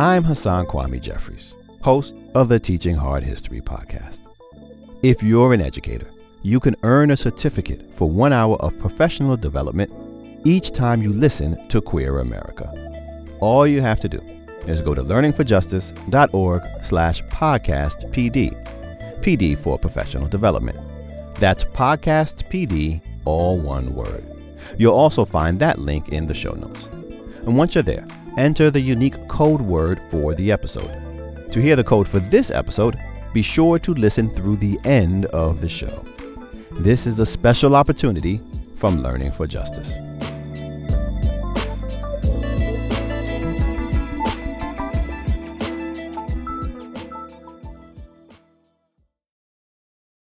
I'm Hasan Kwame Jeffries, host of the Teaching Hard History podcast. If you're an educator, you can earn a certificate for one hour of professional development each time you listen to Queer America. All you have to do is go to learningforjustice.org slash podcast PD. PD for professional development. That's podcast PD, all one word. You'll also find that link in the show notes. And once you're there, enter the unique code word for the episode. To hear the code for this episode, be sure to listen through the end of the show. This is a special opportunity from Learning for Justice.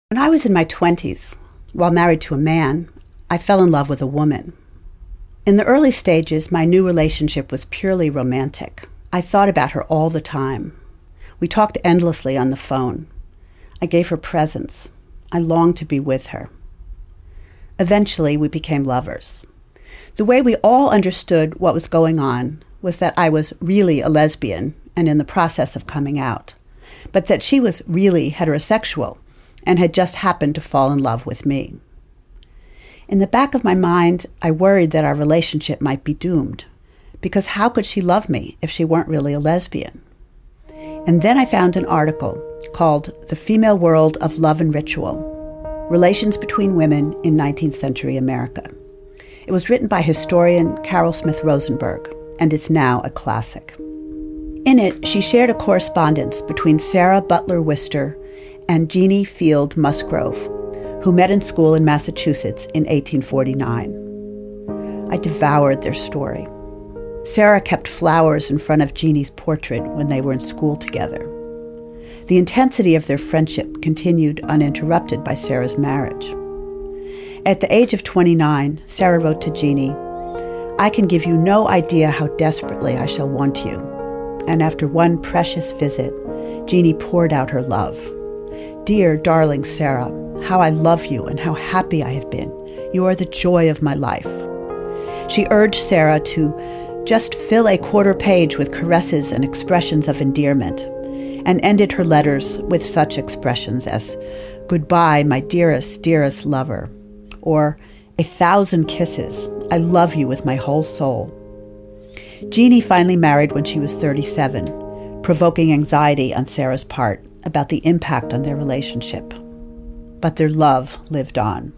When I was in my 20s, while married to a man, I fell in love with a woman. In the early stages, my new relationship was purely romantic. I thought about her all the time. We talked endlessly on the phone. I gave her presents. I longed to be with her. Eventually, we became lovers. The way we all understood what was going on was that I was really a lesbian and in the process of coming out, but that she was really heterosexual and had just happened to fall in love with me. In the back of my mind, I worried that our relationship might be doomed, because how could she love me if she weren't really a lesbian? And then I found an article called The Female World of Love and Ritual Relations Between Women in 19th Century America. It was written by historian Carroll Smith Rosenberg, and it's now a classic. In it, she shared a correspondence between Sarah Butler Wister and Jeannie Field Musgrove, who met in school in Massachusetts in 1849. I devoured their story. Sarah kept flowers in front of Jeannie's portrait when they were in school together. The intensity of their friendship continued uninterrupted by Sarah's marriage. At the age of 29, Sarah wrote to Jeannie, I can give you no idea how desperately I shall want you. And after one precious visit, Jeannie poured out her love. Dear, darling Sarah, how I love you and how happy I have been. You are the joy of my life. She urged Sarah to just fill a quarter page with caresses and expressions of endearment, and ended her letters with such expressions as, Goodbye, my dearest, dearest lover, or A thousand kisses. I love you with my whole soul. Jeannie finally married when she was 37, provoking anxiety on Sarah's part about the impact on their relationship. But their love lived on.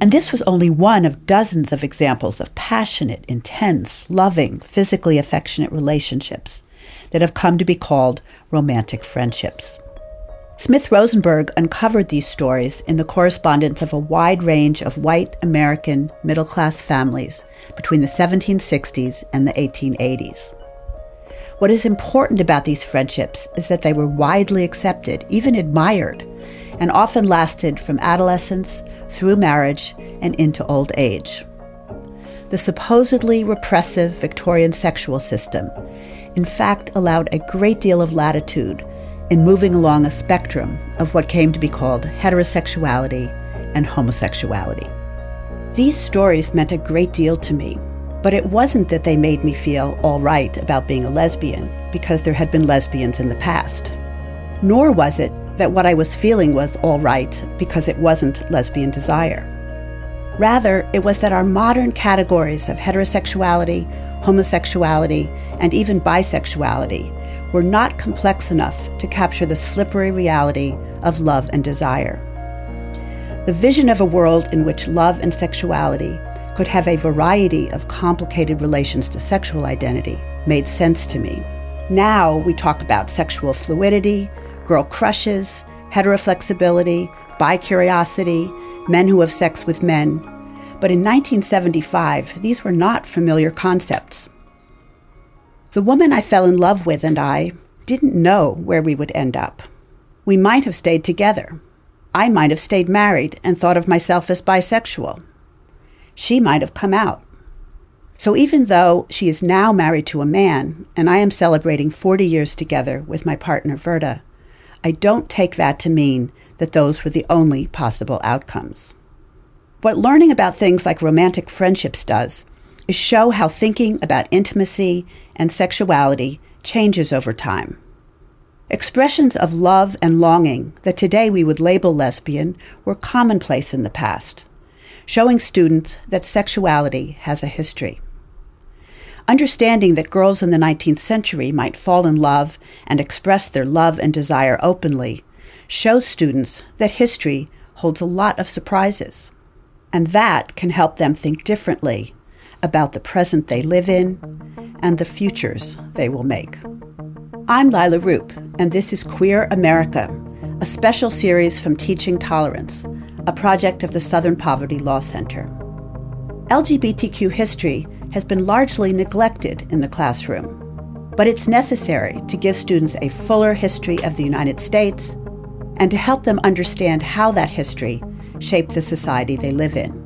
And this was only one of dozens of examples of passionate, intense, loving, physically affectionate relationships that have come to be called romantic friendships. Smith Rosenberg uncovered these stories in the correspondence of a wide range of white American middle class families between the 1760s and the 1880s. What is important about these friendships is that they were widely accepted, even admired, and often lasted from adolescence through marriage and into old age. The supposedly repressive Victorian sexual system, in fact, allowed a great deal of latitude in moving along a spectrum of what came to be called heterosexuality and homosexuality. These stories meant a great deal to me but it wasn't that they made me feel all right about being a lesbian, because there had been lesbians in the past. Nor was it that what I was feeling was all right because it wasn't lesbian desire. Rather, it was that our modern categories of heterosexuality, homosexuality, and even bisexuality were not complex enough to capture the slippery reality of love and desire. The vision of a world in which love and sexuality could have a variety of complicated relations to sexual identity made sense to me. Now we talk about sexual fluidity, girl crushes, heteroflexibility, bicuriosity, men who have sex with men. But in 1975, these were not familiar concepts. The woman I fell in love with and I didn't know where we would end up. We might have stayed together. I might have stayed married and thought of myself as bisexual she might have come out. So even though she is now married to a man, and I am celebrating 40 years together with my partner Verta, I don't take that to mean that those were the only possible outcomes. What learning about things like romantic friendships does is show how thinking about intimacy and sexuality changes over time. Expressions of love and longing that today we would label lesbian were commonplace in the past, showing students that sexuality has a history. Understanding that girls in the 19th century might fall in love and express their love and desire openly shows students that history holds a lot of surprises, and that can help them think differently about the present they live in and the futures they will make. I'm Leila Rupp, and this is Queer America, a special series from Teaching Tolerance, a project of the Southern Poverty Law Center. LGBTQ history has been largely neglected in the classroom, but it's necessary to give students a fuller history of the United States and to help them understand how that history shaped the society they live in.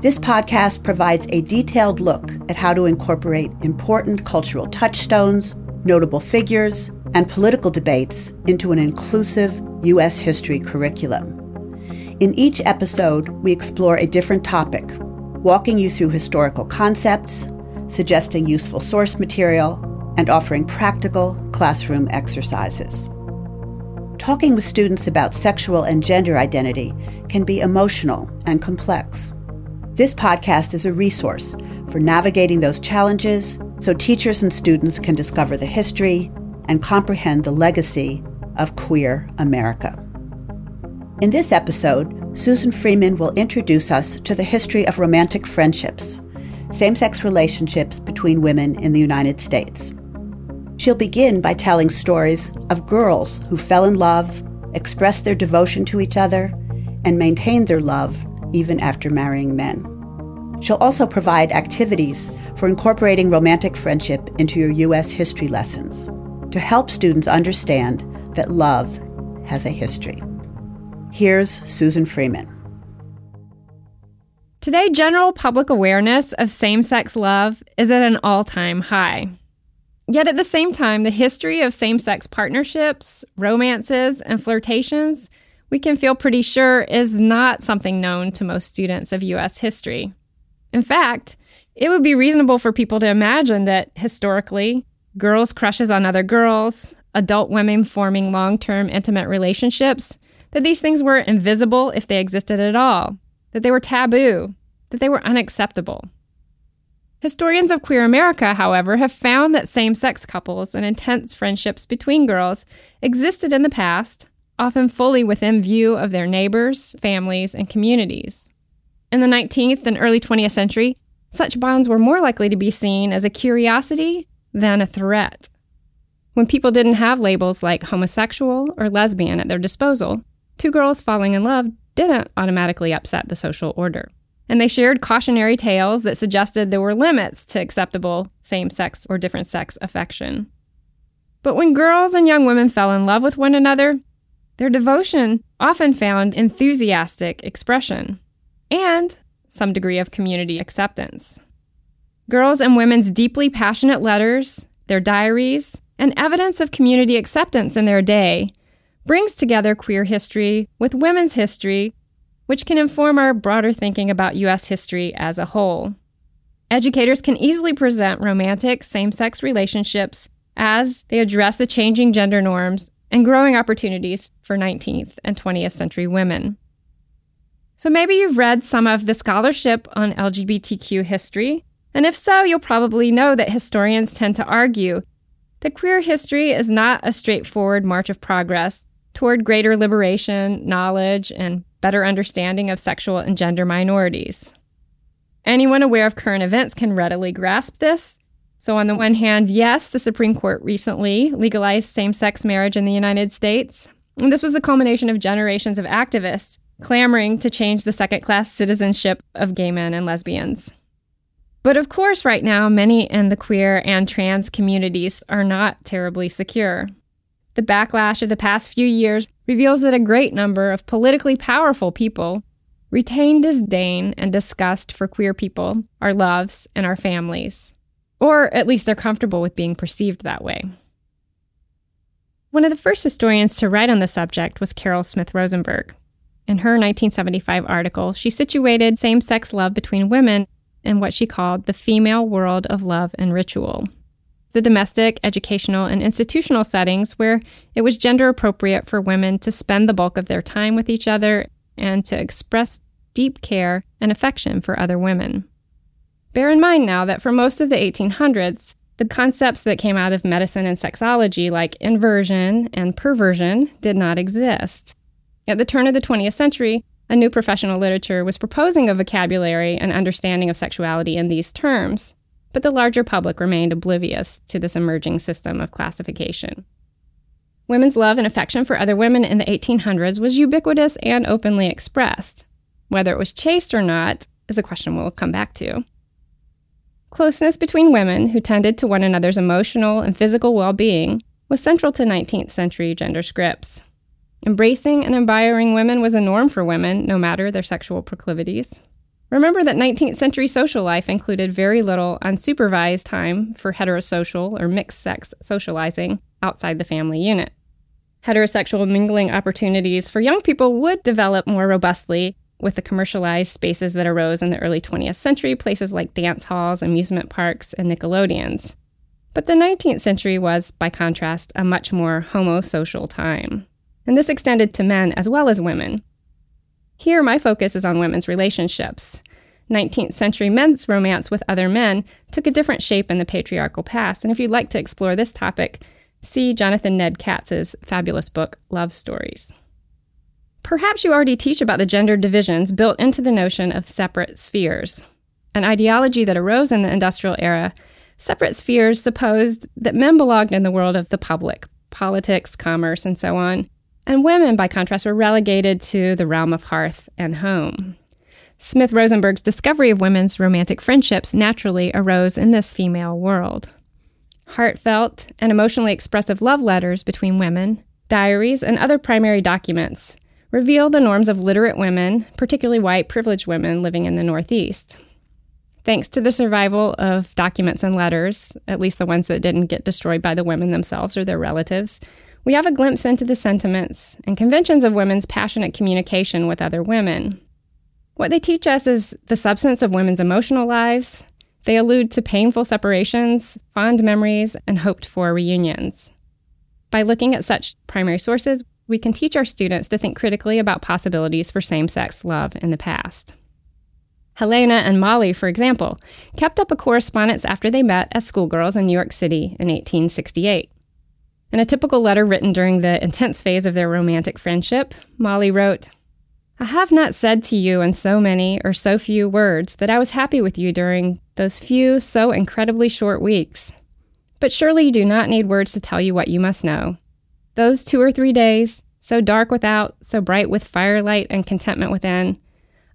This podcast provides a detailed look at how to incorporate important cultural touchstones notable figures, and political debates into an inclusive U.S. history curriculum. In each episode, we explore a different topic, walking you through historical concepts, suggesting useful source material, and offering practical classroom exercises. Talking with students about sexual and gender identity can be emotional and complex. This podcast is a resource for navigating those challenges so teachers and students can discover the history and comprehend the legacy of queer America. In this episode, Susan Freeman will introduce us to the history of romantic friendships, same sex relationships between women in the United States. She'll begin by telling stories of girls who fell in love, expressed their devotion to each other, and maintained their love even after marrying men. She'll also provide activities for incorporating romantic friendship into your U.S. history lessons to help students understand that love has a history. Here's Susan Freeman. Today, general public awareness of same sex love is at an all time high. Yet at the same time, the history of same sex partnerships, romances, and flirtations, we can feel pretty sure is not something known to most students of U.S. history. In fact, it would be reasonable for people to imagine that historically, girls' crushes on other girls, adult women forming long term intimate relationships, that these things were invisible if they existed at all, that they were taboo, that they were unacceptable. Historians of queer America, however, have found that same sex couples and intense friendships between girls existed in the past, often fully within view of their neighbors, families, and communities. In the 19th and early 20th century, such bonds were more likely to be seen as a curiosity than a threat. When people didn't have labels like homosexual or lesbian at their disposal, two girls falling in love didn't automatically upset the social order. And they shared cautionary tales that suggested there were limits to acceptable same sex or different sex affection. But when girls and young women fell in love with one another, their devotion often found enthusiastic expression and some degree of community acceptance. Girls and women's deeply passionate letters, their diaries, and evidence of community acceptance in their day brings together queer history with women's history, which can inform our broader thinking about U.S. history as a whole. Educators can easily present romantic same sex relationships as they address the changing gender norms and growing opportunities for 19th and 20th century women. So maybe you've read some of the scholarship on LGBTQ history, and if so, you'll probably know that historians tend to argue that queer history is not a straightforward march of progress toward greater liberation, knowledge, and better understanding of sexual and gender minorities. Anyone aware of current events can readily grasp this. So, on the one hand, yes, the Supreme Court recently legalized same sex marriage in the United States. And this was the culmination of generations of activists clamoring to change the second class citizenship of gay men and lesbians. But of course, right now, many in the queer and trans communities are not terribly secure. The backlash of the past few years reveals that a great number of politically powerful people retain disdain and disgust for queer people, our loves, and our families. Or at least they're comfortable with being perceived that way. One of the first historians to write on the subject was Carroll Smith Rosenberg. In her 1975 article, she situated same sex love between women in what she called the female world of love and ritual. The domestic, educational, and institutional settings where it was gender appropriate for women to spend the bulk of their time with each other and to express deep care and affection for other women. Bear in mind now that for most of the 1800s, the concepts that came out of medicine and sexology, like inversion and perversion, did not exist. At the turn of the 20th century, a new professional literature was proposing a vocabulary and understanding of sexuality in these terms, but the larger public remained oblivious to this emerging system of classification. Women's love and affection for other women in the 1800s was ubiquitous and openly expressed. Whether it was chaste or not is a question we'll come back to. Closeness between women who tended to one another's emotional and physical well being was central to 19th century gender scripts. Embracing and admiring women was a norm for women, no matter their sexual proclivities. Remember that 19th century social life included very little unsupervised time for heterosocial or mixed sex socializing outside the family unit. Heterosexual mingling opportunities for young people would develop more robustly with the commercialized spaces that arose in the early 20th century, places like dance halls, amusement parks, and Nickelodeons. But the 19th century was, by contrast, a much more homosocial time and this extended to men as well as women. Here, my focus is on women's relationships. 19th century men's romance with other men took a different shape in the patriarchal past, and if you'd like to explore this topic, see Jonathan Ned Katz's fabulous book, Love Stories. Perhaps you already teach about the gender divisions built into the notion of separate spheres. An ideology that arose in the industrial era, separate spheres supposed that men belonged in the world of the public, politics, commerce, and so on, and women, by contrast, were relegated to the realm of hearth and home. Smith Rosenberg's discovery of women's romantic friendships naturally arose in this female world. Heartfelt and emotionally expressive love letters between women, diaries, and other primary documents reveal the norms of literate women, particularly white privileged women living in the Northeast. Thanks to the survival of documents and letters, at least the ones that didn't get destroyed by the women themselves or their relatives, we have a glimpse into the sentiments and conventions of women's passionate communication with other women. What they teach us is the substance of women's emotional lives. They allude to painful separations, fond memories, and hoped for reunions. By looking at such primary sources, we can teach our students to think critically about possibilities for same sex love in the past. Helena and Molly, for example, kept up a correspondence after they met as schoolgirls in New York City in 1868. In a typical letter written during the intense phase of their romantic friendship, Molly wrote, I have not said to you in so many or so few words that I was happy with you during those few, so incredibly short weeks. But surely you do not need words to tell you what you must know. Those two or three days, so dark without, so bright with firelight and contentment within,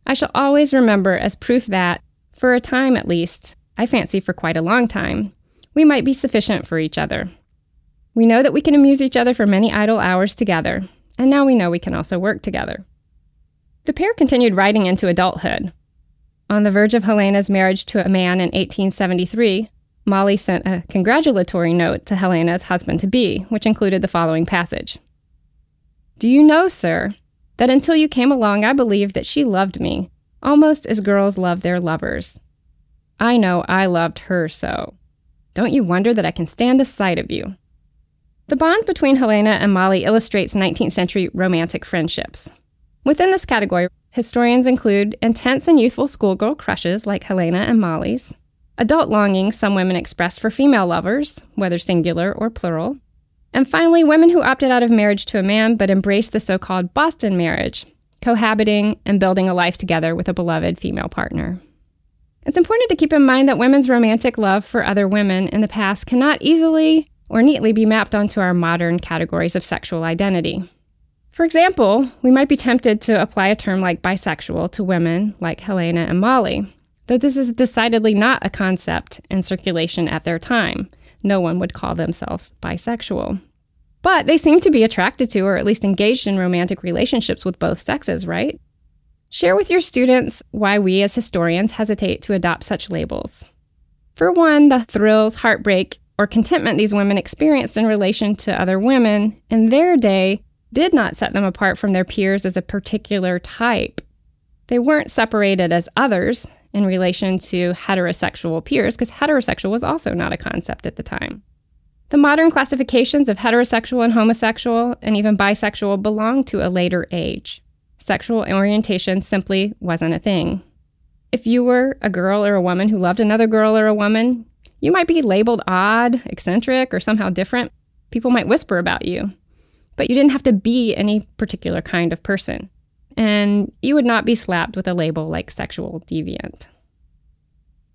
I shall always remember as proof that, for a time at least, I fancy for quite a long time, we might be sufficient for each other. We know that we can amuse each other for many idle hours together, and now we know we can also work together. The pair continued writing into adulthood. On the verge of Helena's marriage to a man in 1873, Molly sent a congratulatory note to Helena's husband to be, which included the following passage Do you know, sir, that until you came along, I believed that she loved me, almost as girls love their lovers. I know I loved her so. Don't you wonder that I can stand the sight of you? The bond between Helena and Molly illustrates 19th century romantic friendships. Within this category, historians include intense and youthful schoolgirl crushes like Helena and Molly's, adult longings some women expressed for female lovers, whether singular or plural, and finally, women who opted out of marriage to a man but embraced the so called Boston marriage, cohabiting and building a life together with a beloved female partner. It's important to keep in mind that women's romantic love for other women in the past cannot easily or neatly be mapped onto our modern categories of sexual identity. For example, we might be tempted to apply a term like bisexual to women like Helena and Molly, though this is decidedly not a concept in circulation at their time. No one would call themselves bisexual. But they seem to be attracted to, or at least engaged in romantic relationships with both sexes, right? Share with your students why we as historians hesitate to adopt such labels. For one, the thrills, heartbreak, or contentment these women experienced in relation to other women in their day did not set them apart from their peers as a particular type. They weren't separated as others in relation to heterosexual peers, because heterosexual was also not a concept at the time. The modern classifications of heterosexual and homosexual and even bisexual belong to a later age. Sexual orientation simply wasn't a thing. If you were a girl or a woman who loved another girl or a woman, you might be labeled odd, eccentric, or somehow different. People might whisper about you. But you didn't have to be any particular kind of person. And you would not be slapped with a label like sexual deviant.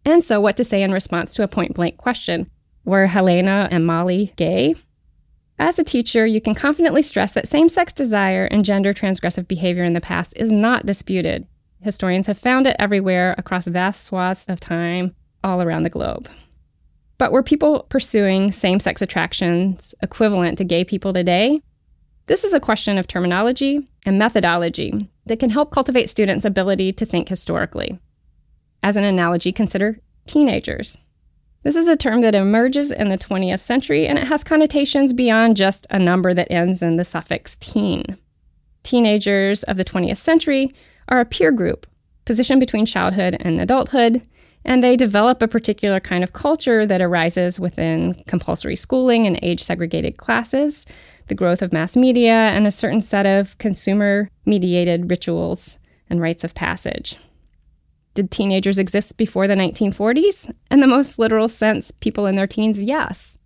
And so, what to say in response to a point blank question were Helena and Molly gay? As a teacher, you can confidently stress that same sex desire and gender transgressive behavior in the past is not disputed. Historians have found it everywhere across vast swaths of time all around the globe. But were people pursuing same sex attractions equivalent to gay people today? This is a question of terminology and methodology that can help cultivate students' ability to think historically. As an analogy, consider teenagers. This is a term that emerges in the 20th century and it has connotations beyond just a number that ends in the suffix teen. Teenagers of the 20th century are a peer group positioned between childhood and adulthood, and they develop a particular kind of culture that arises within compulsory schooling and age segregated classes, the growth of mass media, and a certain set of consumer mediated rituals and rites of passage. Did teenagers exist before the 1940s? In the most literal sense, people in their teens, yes.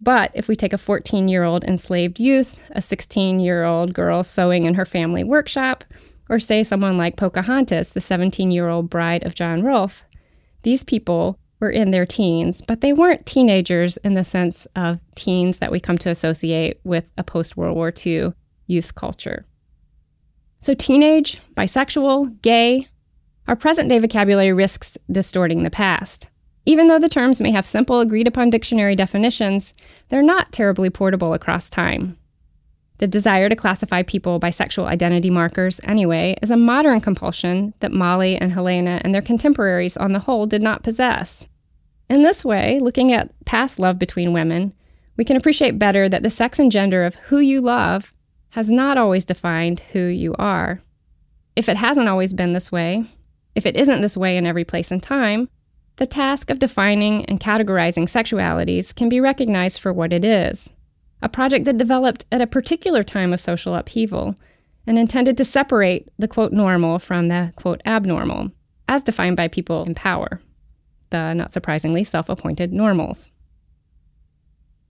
But if we take a 14 year old enslaved youth, a 16 year old girl sewing in her family workshop, or say someone like Pocahontas, the 17 year old bride of John Rolfe, these people were in their teens, but they weren't teenagers in the sense of teens that we come to associate with a post World War II youth culture. So, teenage, bisexual, gay, our present day vocabulary risks distorting the past. Even though the terms may have simple, agreed upon dictionary definitions, they're not terribly portable across time. The desire to classify people by sexual identity markers, anyway, is a modern compulsion that Molly and Helena and their contemporaries on the whole did not possess. In this way, looking at past love between women, we can appreciate better that the sex and gender of who you love has not always defined who you are. If it hasn't always been this way, if it isn't this way in every place and time, the task of defining and categorizing sexualities can be recognized for what it is a project that developed at a particular time of social upheaval and intended to separate the quote normal from the quote abnormal, as defined by people in power, the not surprisingly self appointed normals.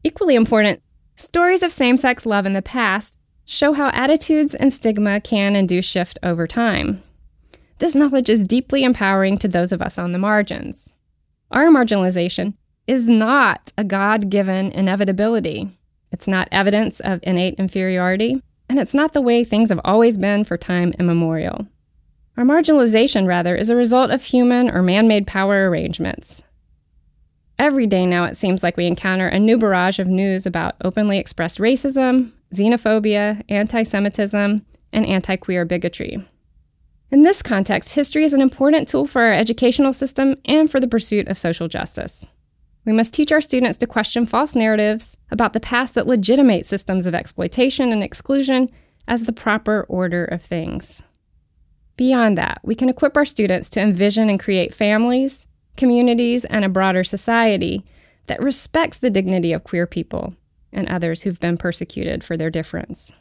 Equally important, stories of same sex love in the past show how attitudes and stigma can and do shift over time. This knowledge is deeply empowering to those of us on the margins. Our marginalization is not a God given inevitability. It's not evidence of innate inferiority, and it's not the way things have always been for time immemorial. Our marginalization, rather, is a result of human or man made power arrangements. Every day now, it seems like we encounter a new barrage of news about openly expressed racism, xenophobia, anti Semitism, and anti queer bigotry. In this context, history is an important tool for our educational system and for the pursuit of social justice. We must teach our students to question false narratives about the past that legitimate systems of exploitation and exclusion as the proper order of things. Beyond that, we can equip our students to envision and create families, communities, and a broader society that respects the dignity of queer people and others who've been persecuted for their difference.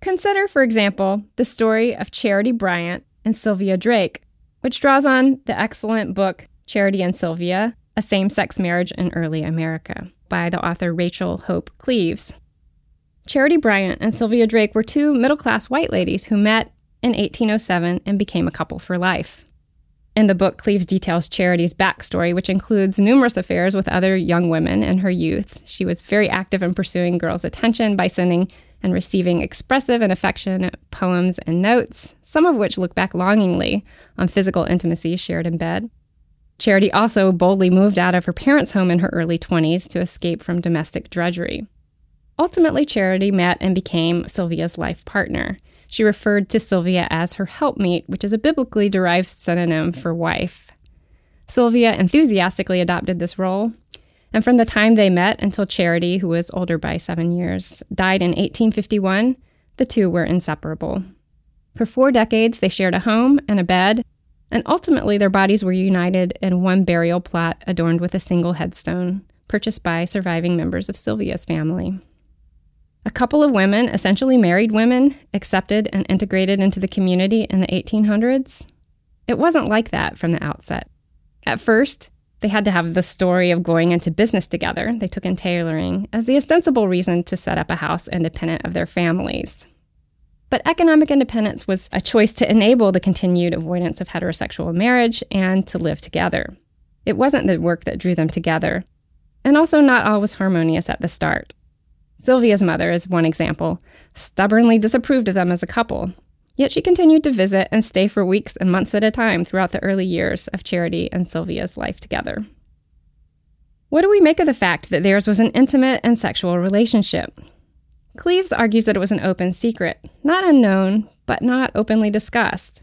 Consider, for example, the story of Charity Bryant and Sylvia Drake, which draws on the excellent book Charity and Sylvia A Same Sex Marriage in Early America by the author Rachel Hope Cleves. Charity Bryant and Sylvia Drake were two middle class white ladies who met in 1807 and became a couple for life. In the book, Cleves details Charity's backstory, which includes numerous affairs with other young women in her youth. She was very active in pursuing girls' attention by sending and receiving expressive and affectionate poems and notes, some of which look back longingly on physical intimacy shared in bed. Charity also boldly moved out of her parents' home in her early 20s to escape from domestic drudgery. Ultimately, Charity met and became Sylvia's life partner. She referred to Sylvia as her helpmeet, which is a biblically derived synonym for wife. Sylvia enthusiastically adopted this role, And from the time they met until Charity, who was older by seven years, died in 1851, the two were inseparable. For four decades, they shared a home and a bed, and ultimately their bodies were united in one burial plot adorned with a single headstone, purchased by surviving members of Sylvia's family. A couple of women, essentially married women, accepted and integrated into the community in the 1800s. It wasn't like that from the outset. At first, they had to have the story of going into business together. They took in tailoring as the ostensible reason to set up a house independent of their families. But economic independence was a choice to enable the continued avoidance of heterosexual marriage and to live together. It wasn't the work that drew them together. And also, not all was harmonious at the start. Sylvia's mother is one example, stubbornly disapproved of them as a couple. Yet she continued to visit and stay for weeks and months at a time throughout the early years of Charity and Sylvia's life together. What do we make of the fact that theirs was an intimate and sexual relationship? Cleves argues that it was an open secret, not unknown, but not openly discussed.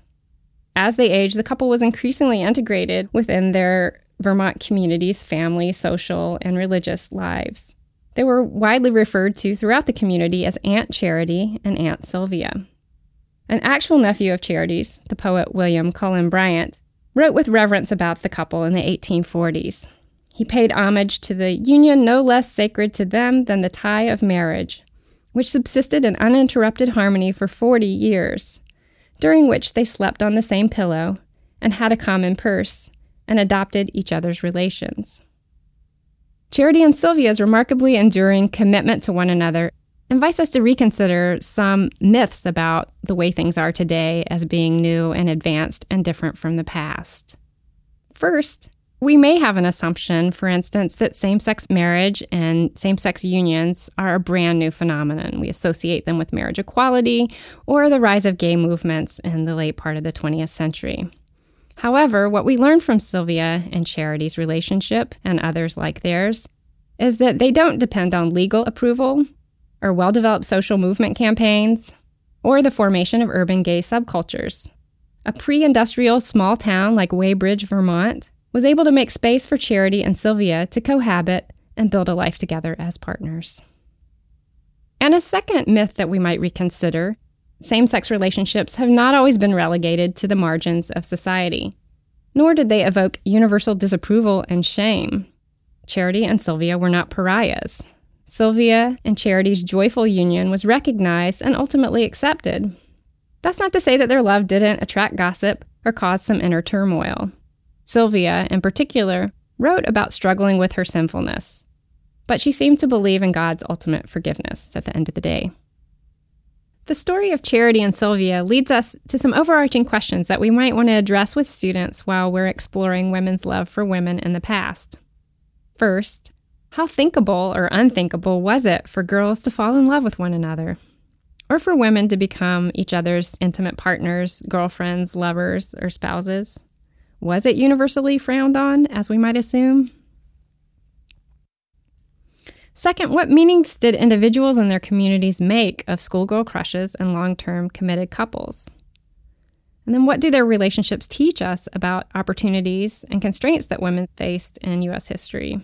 As they aged, the couple was increasingly integrated within their Vermont community's family, social, and religious lives. They were widely referred to throughout the community as Aunt Charity and Aunt Sylvia. An actual nephew of Charity's, the poet William Cullen Bryant, wrote with reverence about the couple in the 1840s. He paid homage to the union no less sacred to them than the tie of marriage, which subsisted in uninterrupted harmony for 40 years, during which they slept on the same pillow and had a common purse and adopted each other's relations. Charity and Sylvia's remarkably enduring commitment to one another invites us to reconsider some myths about the way things are today as being new and advanced and different from the past. First, we may have an assumption, for instance, that same sex marriage and same sex unions are a brand new phenomenon. We associate them with marriage equality or the rise of gay movements in the late part of the 20th century. However, what we learn from Sylvia and Charity's relationship and others like theirs is that they don't depend on legal approval or well developed social movement campaigns or the formation of urban gay subcultures. A pre industrial small town like Weybridge, Vermont, was able to make space for Charity and Sylvia to cohabit and build a life together as partners. And a second myth that we might reconsider same sex relationships have not always been relegated to the margins of society, nor did they evoke universal disapproval and shame. Charity and Sylvia were not pariahs. Sylvia and Charity's joyful union was recognized and ultimately accepted. That's not to say that their love didn't attract gossip or cause some inner turmoil. Sylvia, in particular, wrote about struggling with her sinfulness, but she seemed to believe in God's ultimate forgiveness at the end of the day. The story of Charity and Sylvia leads us to some overarching questions that we might want to address with students while we're exploring women's love for women in the past. First, how thinkable or unthinkable was it for girls to fall in love with one another? Or for women to become each other's intimate partners, girlfriends, lovers, or spouses? Was it universally frowned on, as we might assume? Second, what meanings did individuals and their communities make of schoolgirl crushes and long term committed couples? And then, what do their relationships teach us about opportunities and constraints that women faced in U.S. history?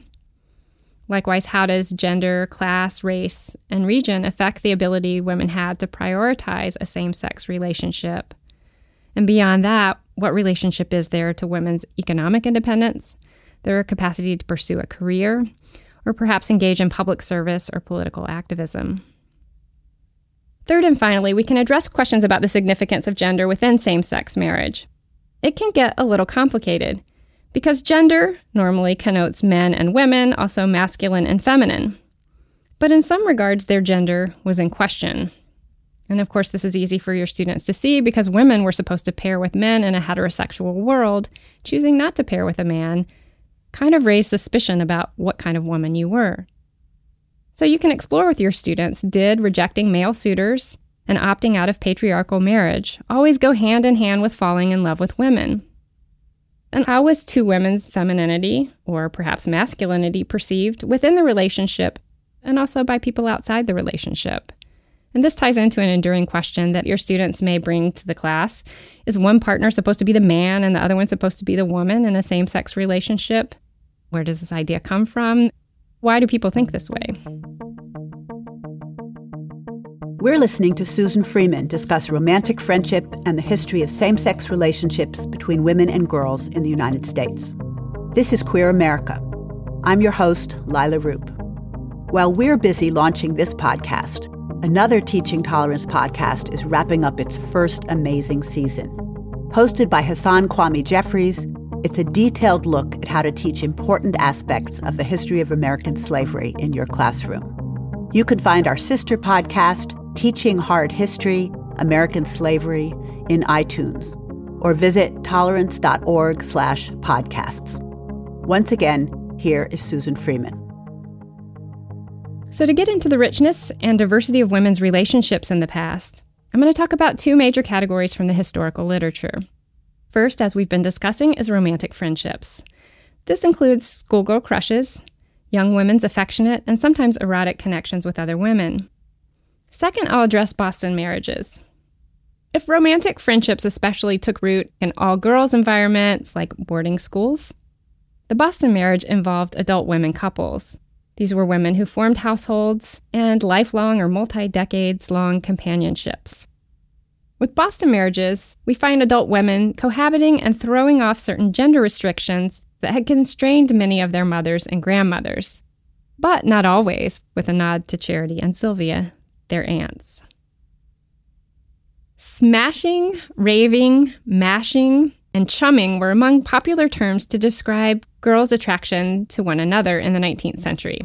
Likewise, how does gender, class, race, and region affect the ability women had to prioritize a same sex relationship? And beyond that, what relationship is there to women's economic independence, their capacity to pursue a career, or perhaps engage in public service or political activism. Third and finally, we can address questions about the significance of gender within same sex marriage. It can get a little complicated because gender normally connotes men and women, also masculine and feminine. But in some regards, their gender was in question. And of course, this is easy for your students to see because women were supposed to pair with men in a heterosexual world, choosing not to pair with a man kind of raised suspicion about what kind of woman you were. So you can explore with your students did rejecting male suitors and opting out of patriarchal marriage always go hand in hand with falling in love with women? And how was two women's femininity, or perhaps masculinity, perceived within the relationship and also by people outside the relationship? And this ties into an enduring question that your students may bring to the class. Is one partner supposed to be the man and the other one supposed to be the woman in a same sex relationship? Where does this idea come from? Why do people think this way? We're listening to Susan Freeman discuss romantic friendship and the history of same sex relationships between women and girls in the United States. This is Queer America. I'm your host, Leila Rupp. While we're busy launching this podcast, another Teaching Tolerance podcast is wrapping up its first amazing season. Hosted by Hasan Kwame Jeffries, it's a detailed look at how to teach important aspects of the history of American slavery in your classroom. You can find our sister podcast, Teaching Hard History, American Slavery, in iTunes, or visit tolerance.org slash podcasts. Once again, here is Susan Freeman. So, to get into the richness and diversity of women's relationships in the past, I'm going to talk about two major categories from the historical literature. First, as we've been discussing, is romantic friendships. This includes schoolgirl crushes, young women's affectionate and sometimes erotic connections with other women. Second, I'll address Boston marriages. If romantic friendships especially took root in all girls environments like boarding schools, the Boston marriage involved adult women couples. These were women who formed households and lifelong or multi decades long companionships. With Boston marriages, we find adult women cohabiting and throwing off certain gender restrictions that had constrained many of their mothers and grandmothers. But not always, with a nod to Charity and Sylvia, their aunts. Smashing, raving, mashing, and chumming were among popular terms to describe girls' attraction to one another in the 19th century.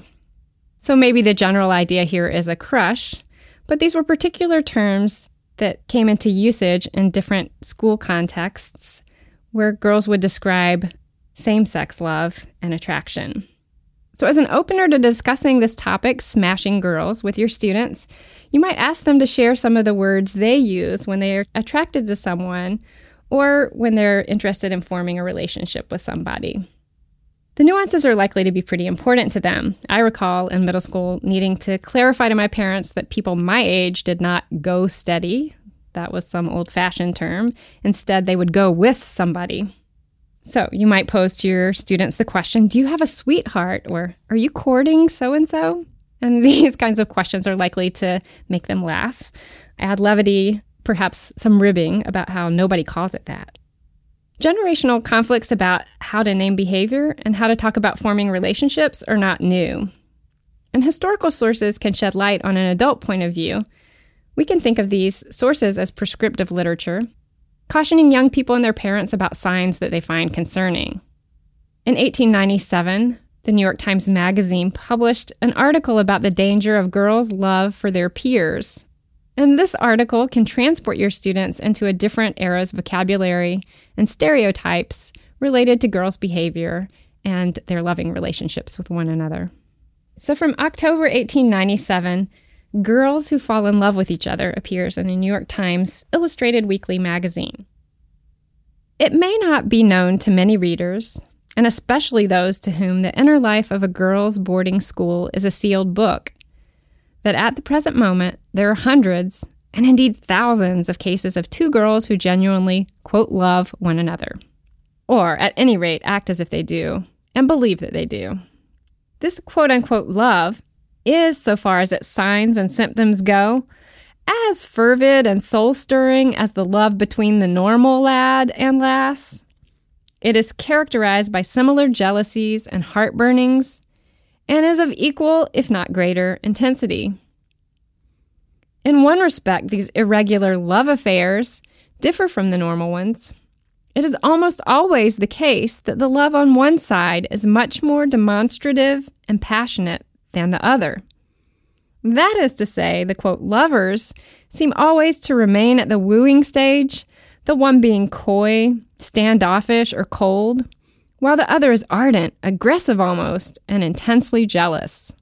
So maybe the general idea here is a crush, but these were particular terms that came into usage in different school contexts where girls would describe same sex love and attraction. So, as an opener to discussing this topic, smashing girls, with your students, you might ask them to share some of the words they use when they are attracted to someone or when they're interested in forming a relationship with somebody. The nuances are likely to be pretty important to them. I recall in middle school needing to clarify to my parents that people my age did not go steady. That was some old fashioned term. Instead, they would go with somebody. So you might pose to your students the question Do you have a sweetheart? or Are you courting so and so? And these kinds of questions are likely to make them laugh, add levity, perhaps some ribbing about how nobody calls it that. Generational conflicts about how to name behavior and how to talk about forming relationships are not new. And historical sources can shed light on an adult point of view. We can think of these sources as prescriptive literature, cautioning young people and their parents about signs that they find concerning. In 1897, the New York Times Magazine published an article about the danger of girls' love for their peers. And this article can transport your students into a different era's vocabulary and stereotypes related to girls' behavior and their loving relationships with one another. So, from October 1897 Girls Who Fall in Love with Each Other appears in the New York Times Illustrated Weekly magazine. It may not be known to many readers, and especially those to whom the inner life of a girls' boarding school is a sealed book, that at the present moment there are hundreds, and indeed thousands, of cases of two girls who genuinely, quote, love one another. Or, at any rate, act as if they do, and believe that they do. This quote unquote love is, so far as its signs and symptoms go, as fervid and soul stirring as the love between the normal lad and lass. It is characterized by similar jealousies and heartburnings, and is of equal, if not greater, intensity. In one respect, these irregular love affairs differ from the normal ones. It is almost always the case that the love on one side is much more demonstrative and passionate than the other. That is to say, the quote, lovers seem always to remain at the wooing stage, the one being coy, standoffish, or cold, while the other is ardent, aggressive almost, and intensely jealous.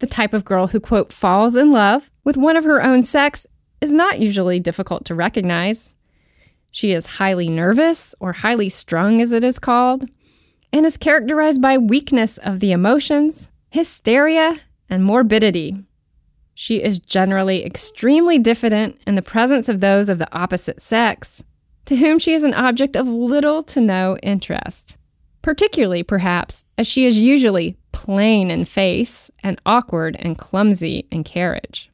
The type of girl who, quote, falls in love with one of her own sex is not usually difficult to recognize. She is highly nervous, or highly strung as it is called, and is characterized by weakness of the emotions, hysteria, and morbidity. She is generally extremely diffident in the presence of those of the opposite sex, to whom she is an object of little to no interest, particularly, perhaps, as she is usually plain in face and awkward and clumsy in carriage.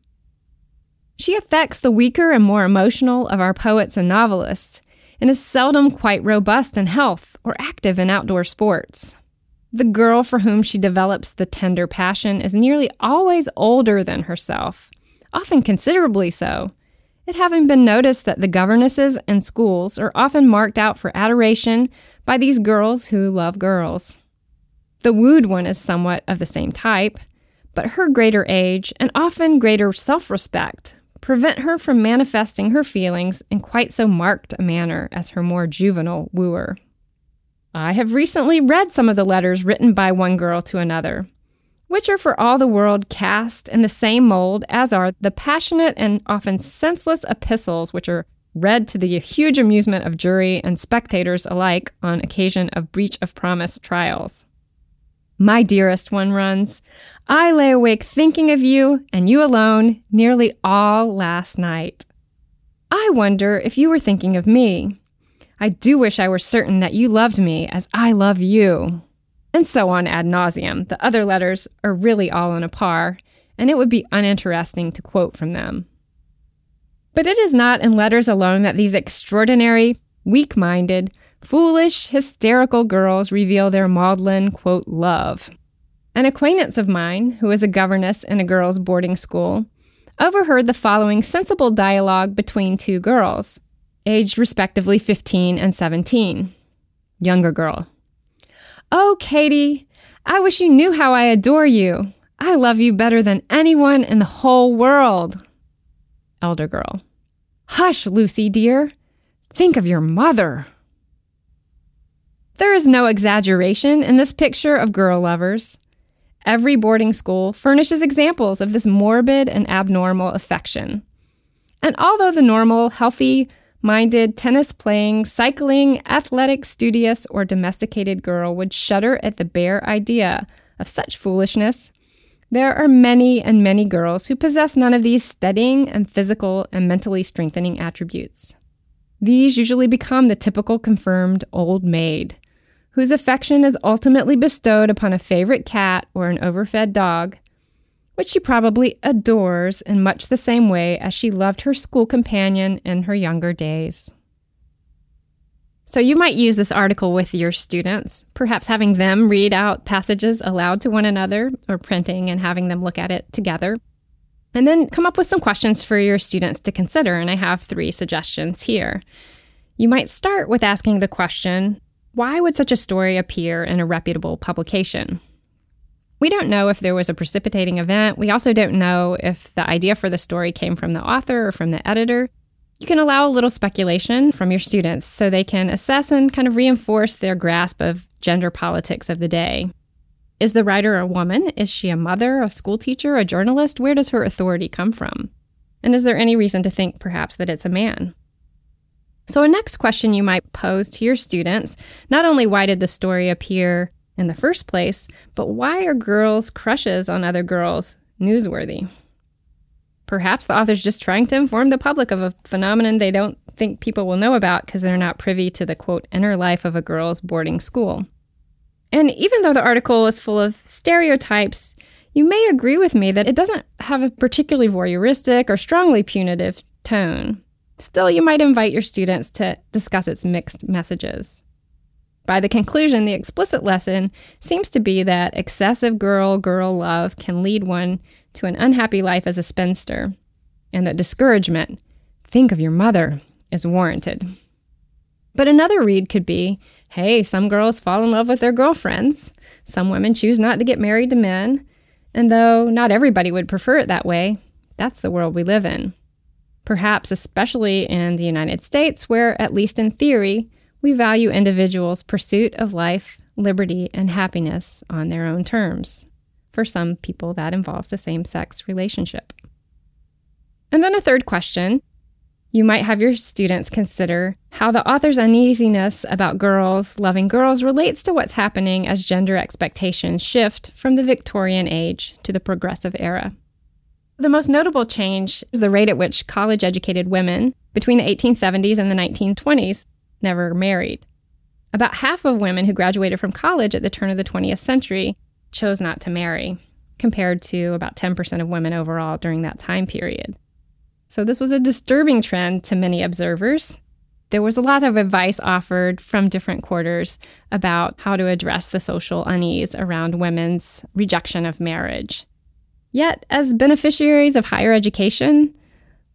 She affects the weaker and more emotional of our poets and novelists and is seldom quite robust in health or active in outdoor sports. The girl for whom she develops the tender passion is nearly always older than herself, often considerably so, it having been noticed that the governesses and schools are often marked out for adoration by these girls who love girls. The wooed one is somewhat of the same type, but her greater age and often greater self respect prevent her from manifesting her feelings in quite so marked a manner as her more juvenile wooer. I have recently read some of the letters written by one girl to another, which are for all the world cast in the same mold as are the passionate and often senseless epistles which are read to the huge amusement of jury and spectators alike on occasion of breach of promise trials. My dearest one runs, I lay awake thinking of you and you alone nearly all last night. I wonder if you were thinking of me. I do wish I were certain that you loved me as I love you. And so on ad nauseum. The other letters are really all on a par, and it would be uninteresting to quote from them. But it is not in letters alone that these extraordinary, weak minded, foolish, hysterical girls reveal their maudlin, quote, love. An acquaintance of mine, who is a governess in a girls' boarding school, overheard the following sensible dialogue between two girls aged respectively 15 and 17. Younger girl. Oh, Katie, I wish you knew how I adore you. I love you better than anyone in the whole world. Elder girl. Hush, Lucy, dear. Think of your mother. There is no exaggeration in this picture of girl lovers. Every boarding school furnishes examples of this morbid and abnormal affection. And although the normal, healthy, minded, tennis playing, cycling, athletic, studious, or domesticated girl would shudder at the bare idea of such foolishness, there are many and many girls who possess none of these steadying and physical and mentally strengthening attributes. These usually become the typical confirmed old maid, whose affection is ultimately bestowed upon a favorite cat or an overfed dog, which she probably adores in much the same way as she loved her school companion in her younger days. So, you might use this article with your students, perhaps having them read out passages aloud to one another or printing and having them look at it together. And then come up with some questions for your students to consider. And I have three suggestions here. You might start with asking the question why would such a story appear in a reputable publication? We don't know if there was a precipitating event. We also don't know if the idea for the story came from the author or from the editor. You can allow a little speculation from your students so they can assess and kind of reinforce their grasp of gender politics of the day. Is the writer a woman? Is she a mother, a school teacher, a journalist? Where does her authority come from? And is there any reason to think perhaps that it's a man? So, a next question you might pose to your students not only why did the story appear in the first place, but why are girls' crushes on other girls newsworthy? Perhaps the author's just trying to inform the public of a phenomenon they don't think people will know about because they're not privy to the quote inner life of a girl's boarding school. And even though the article is full of stereotypes, you may agree with me that it doesn't have a particularly voyeuristic or strongly punitive tone. Still, you might invite your students to discuss its mixed messages. By the conclusion, the explicit lesson seems to be that excessive girl girl love can lead one to an unhappy life as a spinster, and that discouragement, think of your mother, is warranted. But another read could be hey, some girls fall in love with their girlfriends, some women choose not to get married to men, and though not everybody would prefer it that way, that's the world we live in. Perhaps especially in the United States, where, at least in theory, we value individuals' pursuit of life, liberty, and happiness on their own terms. For some people, that involves a same sex relationship. And then a third question you might have your students consider how the author's uneasiness about girls loving girls relates to what's happening as gender expectations shift from the Victorian age to the progressive era. The most notable change is the rate at which college educated women between the 1870s and the 1920s never married. About half of women who graduated from college at the turn of the 20th century chose not to marry, compared to about 10% of women overall during that time period. So, this was a disturbing trend to many observers. There was a lot of advice offered from different quarters about how to address the social unease around women's rejection of marriage. Yet, as beneficiaries of higher education,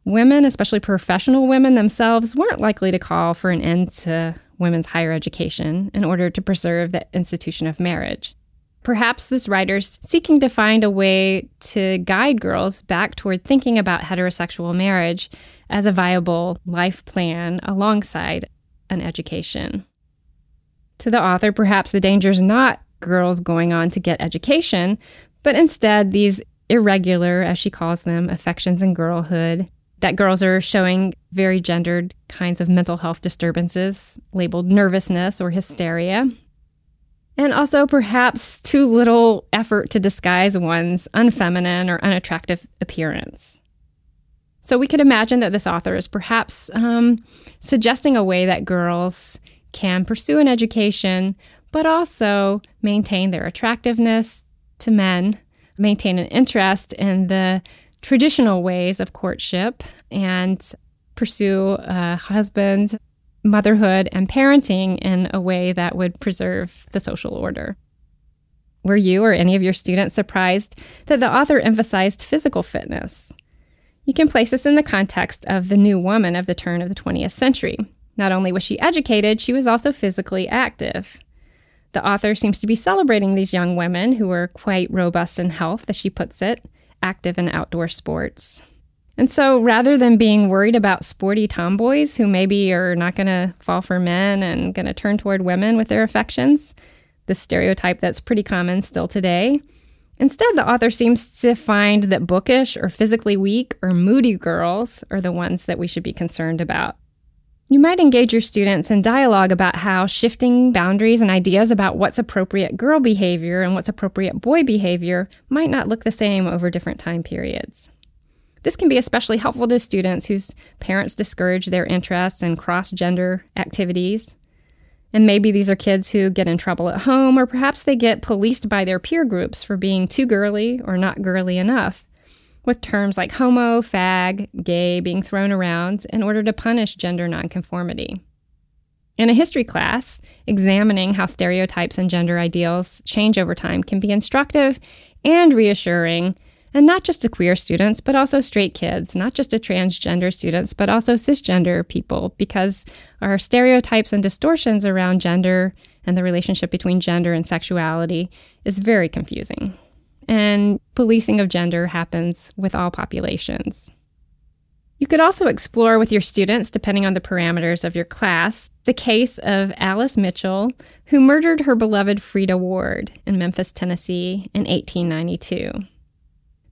women, especially professional women themselves, weren't likely to call for an end to women's higher education in order to preserve the institution of marriage. Perhaps this writer's seeking to find a way to guide girls back toward thinking about heterosexual marriage as a viable life plan alongside an education. To the author, perhaps the danger is not girls going on to get education, but instead these irregular, as she calls them, affections in girlhood, that girls are showing very gendered kinds of mental health disturbances labeled nervousness or hysteria, and also perhaps too little effort to disguise one's unfeminine or unattractive appearance. So we could imagine that this author is perhaps um, suggesting a way that girls can pursue an education, but also maintain their attractiveness to men, maintain an interest in the traditional ways of courtship, and pursue a husband motherhood and parenting in a way that would preserve the social order. Were you or any of your students surprised that the author emphasized physical fitness? You can place this in the context of the new woman of the turn of the 20th century. Not only was she educated, she was also physically active. The author seems to be celebrating these young women who were quite robust in health, as she puts it, active in outdoor sports. And so rather than being worried about sporty tomboys who maybe are not going to fall for men and going to turn toward women with their affections, the stereotype that's pretty common still today, instead the author seems to find that bookish or physically weak or moody girls are the ones that we should be concerned about. You might engage your students in dialogue about how shifting boundaries and ideas about what's appropriate girl behavior and what's appropriate boy behavior might not look the same over different time periods. This can be especially helpful to students whose parents discourage their interests in cross gender activities. And maybe these are kids who get in trouble at home, or perhaps they get policed by their peer groups for being too girly or not girly enough, with terms like homo, fag, gay being thrown around in order to punish gender nonconformity. In a history class, examining how stereotypes and gender ideals change over time can be instructive and reassuring and not just to queer students, but also straight kids, not just to transgender students, but also cisgender people, because our stereotypes and distortions around gender and the relationship between gender and sexuality is very confusing. And policing of gender happens with all populations. You could also explore with your students, depending on the parameters of your class, the case of Alice Mitchell, who murdered her beloved Freda Ward in Memphis, Tennessee in 1892.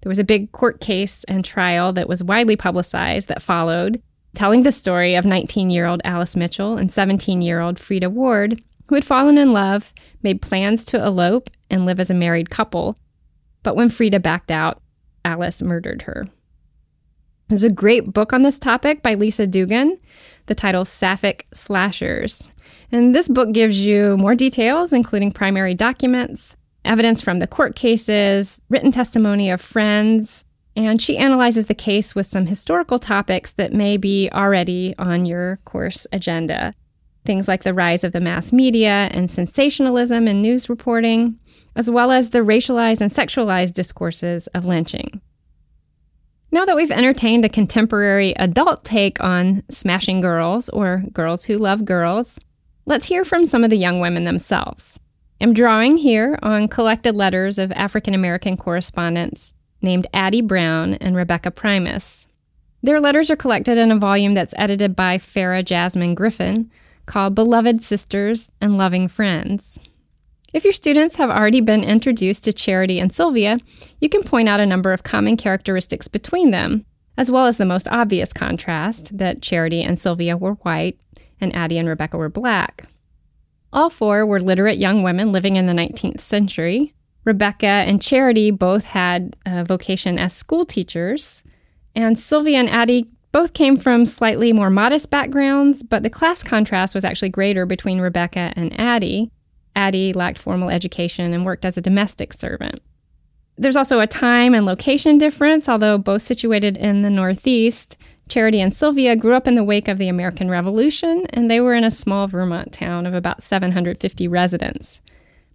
There was a big court case and trial that was widely publicized that followed, telling the story of 19 year old Alice Mitchell and 17 year old Freda Ward, who had fallen in love, made plans to elope, and live as a married couple. But when Freda backed out, Alice murdered her. There's a great book on this topic by Lisa Duggan. The title Sapphic Slashers. And this book gives you more details, including primary documents, evidence from the court cases, written testimony of friends, and she analyzes the case with some historical topics that may be already on your course agenda. Things like the rise of the mass media and sensationalism in news reporting, as well as the racialized and sexualized discourses of lynching. Now that we've entertained a contemporary adult take on smashing girls or girls who love girls, let's hear from some of the young women themselves. I'm drawing here on collected letters of African American correspondents named Addie Brown and Rebecca Primus. Their letters are collected in a volume that's edited by Farah Jasmine Griffin called Beloved Sisters and Loving Friends. If your students have already been introduced to Charity and Sylvia, you can point out a number of common characteristics between them, as well as the most obvious contrast that Charity and Sylvia were white and Addie and Rebecca were black. All four were literate young women living in the 19th century. Rebecca and Charity both had a vocation as school teachers, and Sylvia and Addie both came from slightly more modest backgrounds, but the class contrast was actually greater between Rebecca and Addie. Addie lacked formal education and worked as a domestic servant. There's also a time and location difference, although both situated in the Northeast. Charity and Sylvia grew up in the wake of the American Revolution, and they were in a small Vermont town of about 750 residents.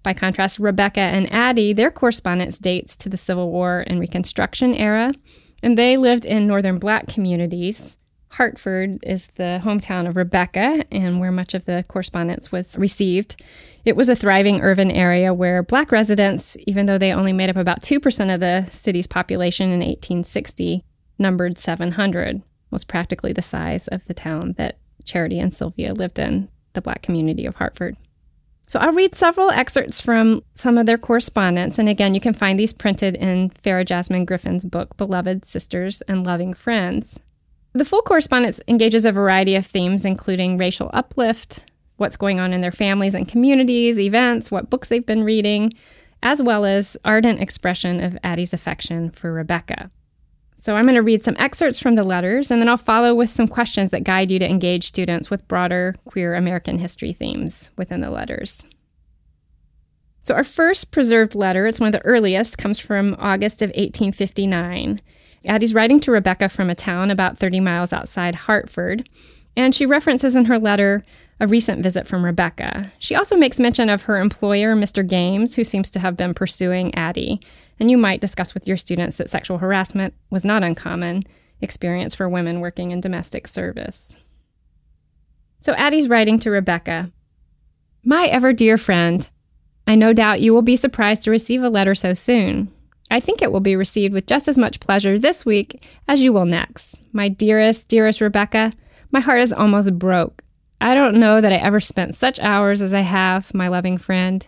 By contrast, Rebecca and Addie, their correspondence dates to the Civil War and Reconstruction era, and they lived in northern black communities. Hartford is the hometown of Rebecca and where much of the correspondence was received. It was a thriving urban area where black residents, even though they only made up about 2% of the city's population in 1860, numbered 700, was practically the size of the town that Charity and Sylvia lived in, the black community of Hartford. So I'll read several excerpts from some of their correspondence. And again, you can find these printed in Farah Jasmine Griffin's book, Beloved Sisters and Loving Friends. The full correspondence engages a variety of themes, including racial uplift, what's going on in their families and communities, events, what books they've been reading, as well as ardent expression of Addie's affection for Rebecca. So I'm going to read some excerpts from the letters, and then I'll follow with some questions that guide you to engage students with broader queer American history themes within the letters. So our first preserved letter, it's one of the earliest, comes from August of 1859. Addie's writing to Rebecca from a town about 30 miles outside Hartford, and she references in her letter a recent visit from Rebecca. She also makes mention of her employer, Mr. Games, who seems to have been pursuing Addie. And you might discuss with your students that sexual harassment was not uncommon experience for women working in domestic service. So Addie's writing to Rebecca My ever dear friend, I no doubt you will be surprised to receive a letter so soon. I think it will be received with just as much pleasure this week as you will next. My dearest, dearest Rebecca, my heart is almost broke. I don't know that I ever spent such hours as I have, my loving friend.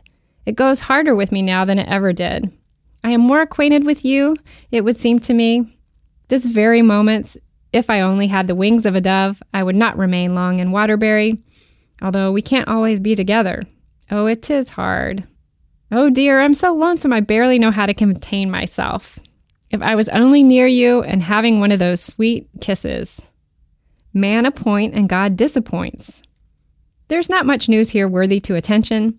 It goes harder with me now than it ever did. I am more acquainted with you, it would seem to me. This very moment, if I only had the wings of a dove, I would not remain long in Waterbury, although we can't always be together. Oh, it is hard. Oh dear, I'm so lonesome I barely know how to contain myself. If I was only near you and having one of those sweet kisses. Man appoint and God disappoints. There's not much news here worthy to attention.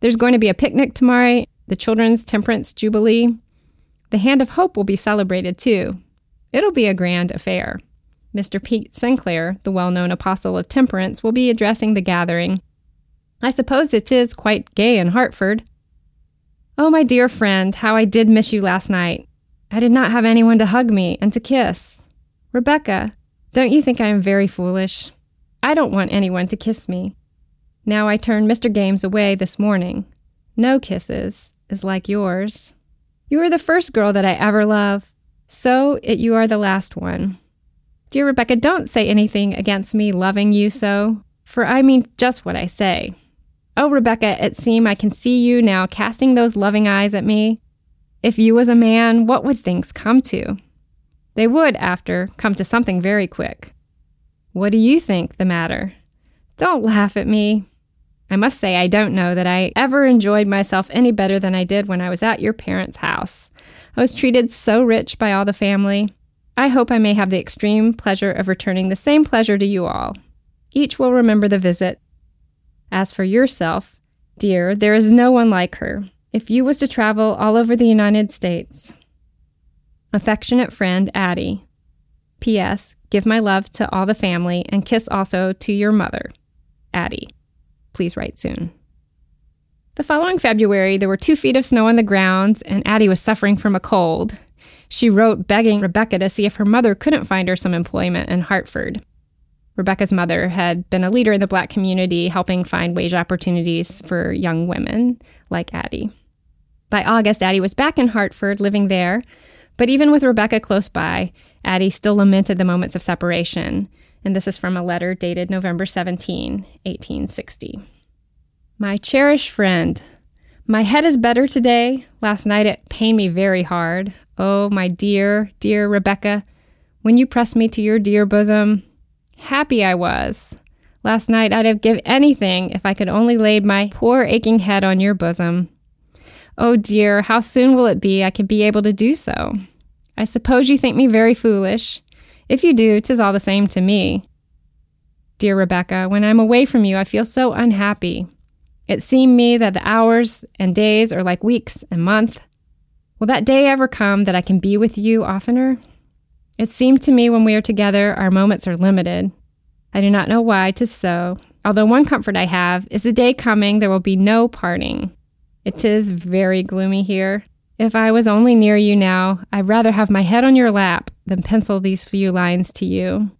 There's going to be a picnic tomorrow, the Children's Temperance Jubilee. The Band of Hope will be celebrated too. It'll be a grand affair. Mr. Pete Sinclair, the well known apostle of temperance, will be addressing the gathering. I suppose it is quite gay in Hartford. Oh, my dear friend, how I did miss you last night. I did not have anyone to hug me and to kiss. Rebecca, don't you think I am very foolish? I don't want anyone to kiss me. Now I turned Mr. Games away this morning. No kisses is like yours. You are the first girl that I ever loved, so it you are the last one. Dear Rebecca, don't say anything against me loving you so, for I mean just what I say. Oh, Rebecca, it seem I can see you now casting those loving eyes at me. If you was a man, what would things come to? They would, after, come to something very quick. What do you think the matter? Don't laugh at me. I must say, I don't know that I ever enjoyed myself any better than I did when I was at your parents' house. I was treated so rich by all the family. I hope I may have the extreme pleasure of returning the same pleasure to you all. Each will remember the visit as for yourself, dear, there is no one like her. If you was to travel all over the United States. Affectionate friend Addie. P.S. Give my love to all the family and kiss also to your mother, Addie. Please write soon. The following February, there were two feet of snow on the ground, and Addie was suffering from a cold. She wrote begging Rebecca to see if her mother couldn't find her some employment in Hartford. Rebecca's mother had been a leader in the black community, helping find wage opportunities for young women like Addie. By August, Addie was back in Hartford, living there. But even with Rebecca close by, Addie still lamented the moments of separation. And this is from a letter dated November 17, 1860. My cherished friend, my head is better today. Last night it pained me very hard. Oh, my dear, dear Rebecca, when you pressed me to your dear bosom, happy I was. Last night I'd have given anything if I could only lay my poor aching head on your bosom. Oh dear, how soon will it be I can be able to do so? I suppose you think me very foolish. If you do, 'tis all the same to me. Dear Rebecca, when I'm away from you, I feel so unhappy. It seemed me that the hours and days are like weeks and months. Will that day ever come that I can be with you oftener? It seemed to me when we are together, our moments are limited. I do not know why to so, although one comfort I have is the day coming there will be no parting. It is very gloomy here. If I was only near you now, I'd rather have my head on your lap than pencil these few lines to you.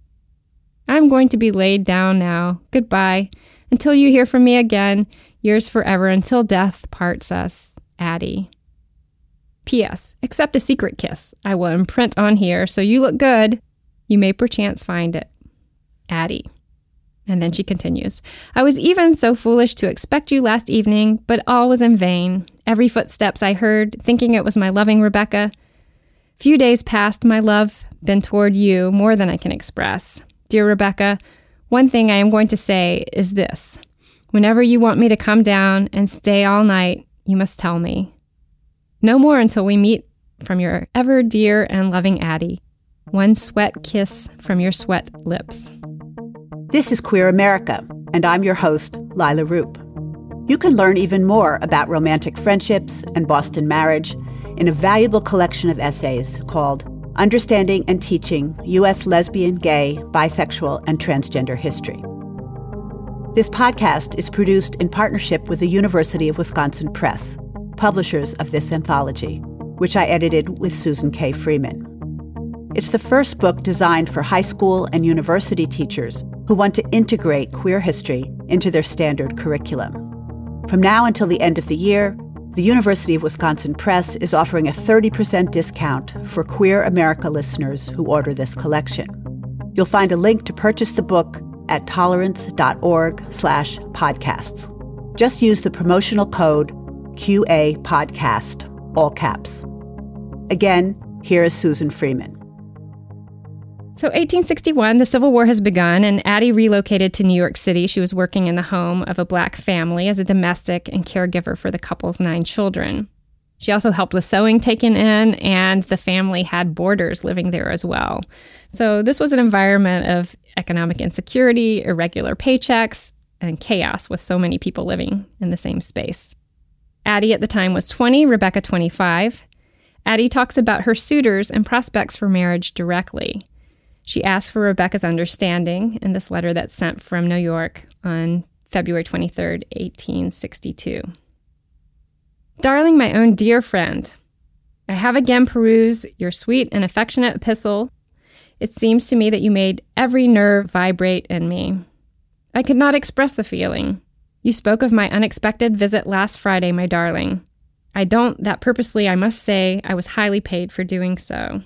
I'm going to be laid down now. Goodbye. Until you hear from me again, yours forever until death parts us, Addie. P.S. Accept a secret kiss. I will imprint on here so you look good. You may perchance find it. Addie. And then she continues I was even so foolish to expect you last evening, but all was in vain. Every footsteps I heard, thinking it was my loving Rebecca. Few days past, my love been toward you more than I can express. Dear Rebecca, one thing I am going to say is this Whenever you want me to come down and stay all night, you must tell me. No more until we meet from your ever dear and loving Addie. One sweat kiss from your sweat lips. This is Queer America, and I'm your host, Leila Rupp. You can learn even more about romantic friendships and Boston marriage in a valuable collection of essays called Understanding and Teaching U.S. Lesbian, Gay, Bisexual, and Transgender History. This podcast is produced in partnership with the University of Wisconsin Press, publishers of this anthology, which I edited with Susan K. Freeman. It's the first book designed for high school and university teachers who want to integrate queer history into their standard curriculum. From now until the end of the year, the University of Wisconsin Press is offering a 30% discount for Queer America listeners who order this collection. You'll find a link to purchase the book at tolerance.org slash podcasts. Just use the promotional code QA Podcast, all caps. Again, here is Susan Freeman. So, 1861, the Civil War has begun, and Addie relocated to New York City. She was working in the home of a black family as a domestic and caregiver for the couple's nine children. She also helped with sewing taken in, and the family had boarders living there as well. So, this was an environment of economic insecurity, irregular paychecks, and chaos with so many people living in the same space. Addie at the time was 20, Rebecca 25. Addie talks about her suitors and prospects for marriage directly. She asks for Rebecca's understanding in this letter that's sent from New York on February 23rd, 1862. Darling, my own dear friend, I have again perused your sweet and affectionate epistle. It seems to me that you made every nerve vibrate in me. I could not express the feeling. You spoke of my unexpected visit last Friday, my darling. I don't that purposely, I must say, I was highly paid for doing so.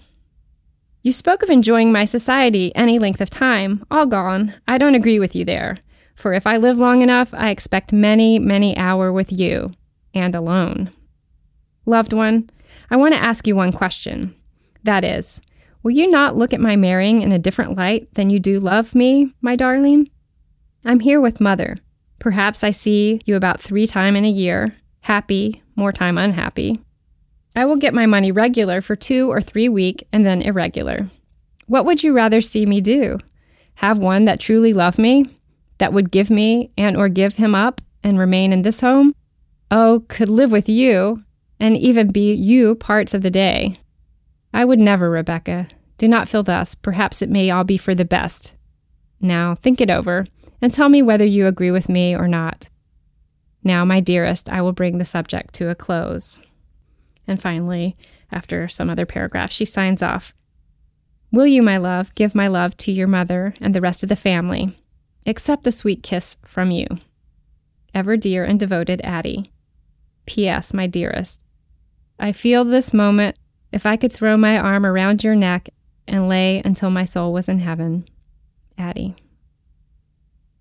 You spoke of enjoying my society any length of time, all gone. I don't agree with you there, for if I live long enough, I expect many, many hour with you, and alone. Loved one, I want to ask you one question. That is, will you not look at my marrying in a different light than you do love me, my darling? I'm here with mother. Perhaps I see you about three time in a year, happy, more time unhappy. I will get my money regular for two or three week and then irregular. What would you rather see me do? Have one that truly love me, that would give me and or give him up and remain in this home? Oh, could live with you and even be you parts of the day. I would never, Rebecca. Do not feel thus. Perhaps it may all be for the best. Now, think it over and tell me whether you agree with me or not. Now, my dearest, I will bring the subject to a close. And finally, after some other paragraph, she signs off Will you, my love, give my love to your mother and the rest of the family? Accept a sweet kiss from you. Ever dear and devoted Addie. P.S., my dearest. I feel this moment if I could throw my arm around your neck and lay until my soul was in heaven. Addie.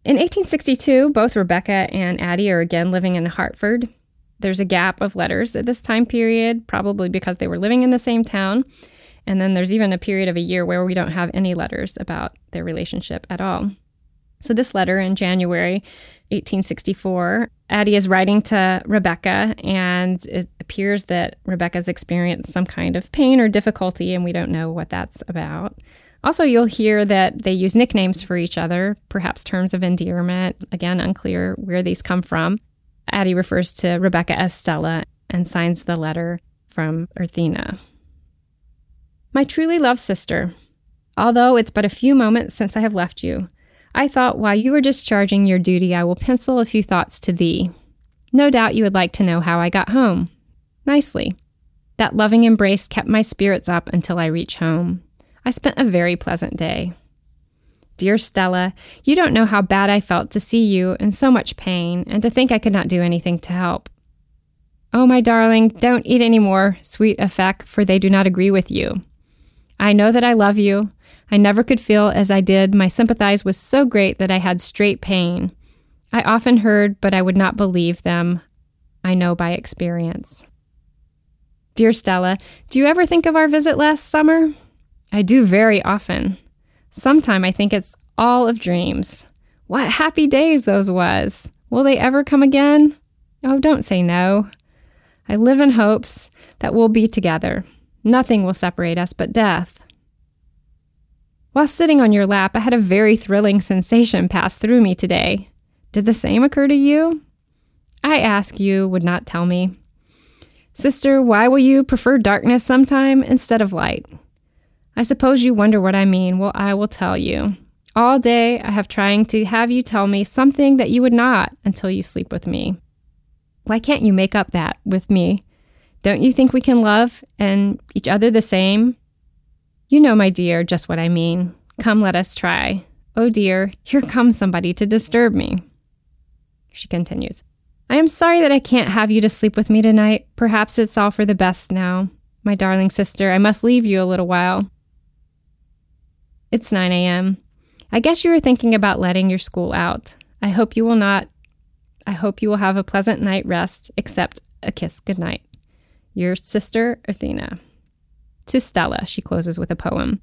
In 1862, both Rebecca and Addie are again living in Hartford. There's a gap of letters at this time period, probably because they were living in the same town. And then there's even a period of a year where we don't have any letters about their relationship at all. So, this letter in January 1864, Addie is writing to Rebecca, and it appears that Rebecca's experienced some kind of pain or difficulty, and we don't know what that's about. Also, you'll hear that they use nicknames for each other, perhaps terms of endearment. Again, unclear where these come from. Addie refers to Rebecca as Stella and signs the letter from Earthina. My truly loved sister, although it's but a few moments since I have left you, I thought while you were discharging your duty, I will pencil a few thoughts to thee. No doubt you would like to know how I got home. Nicely. That loving embrace kept my spirits up until I reach home. I spent a very pleasant day. Dear Stella, you don't know how bad I felt to see you in so much pain and to think I could not do anything to help. Oh, my darling, don't eat any more, sweet effect, for they do not agree with you. I know that I love you. I never could feel as I did. My sympathize was so great that I had straight pain. I often heard, but I would not believe them. I know by experience. Dear Stella, do you ever think of our visit last summer? I do very often. Sometime I think it's all of dreams. What happy days those was. Will they ever come again? Oh, don't say no. I live in hopes that we'll be together. Nothing will separate us but death. While sitting on your lap, I had a very thrilling sensation pass through me today. Did the same occur to you? I ask you, would not tell me. Sister, why will you prefer darkness sometime instead of light? I suppose you wonder what I mean. Well, I will tell you. All day I have trying to have you tell me something that you would not until you sleep with me. Why can't you make up that with me? Don't you think we can love and each other the same? You know, my dear, just what I mean. Come, let us try. Oh dear, here comes somebody to disturb me. She continues. I am sorry that I can't have you to sleep with me tonight. Perhaps it's all for the best now. My darling sister, I must leave you a little while. It's 9 a.m. I guess you are thinking about letting your school out. I hope you will not. I hope you will have a pleasant night rest, except a kiss goodnight. Your sister, Athena. To Stella, she closes with a poem.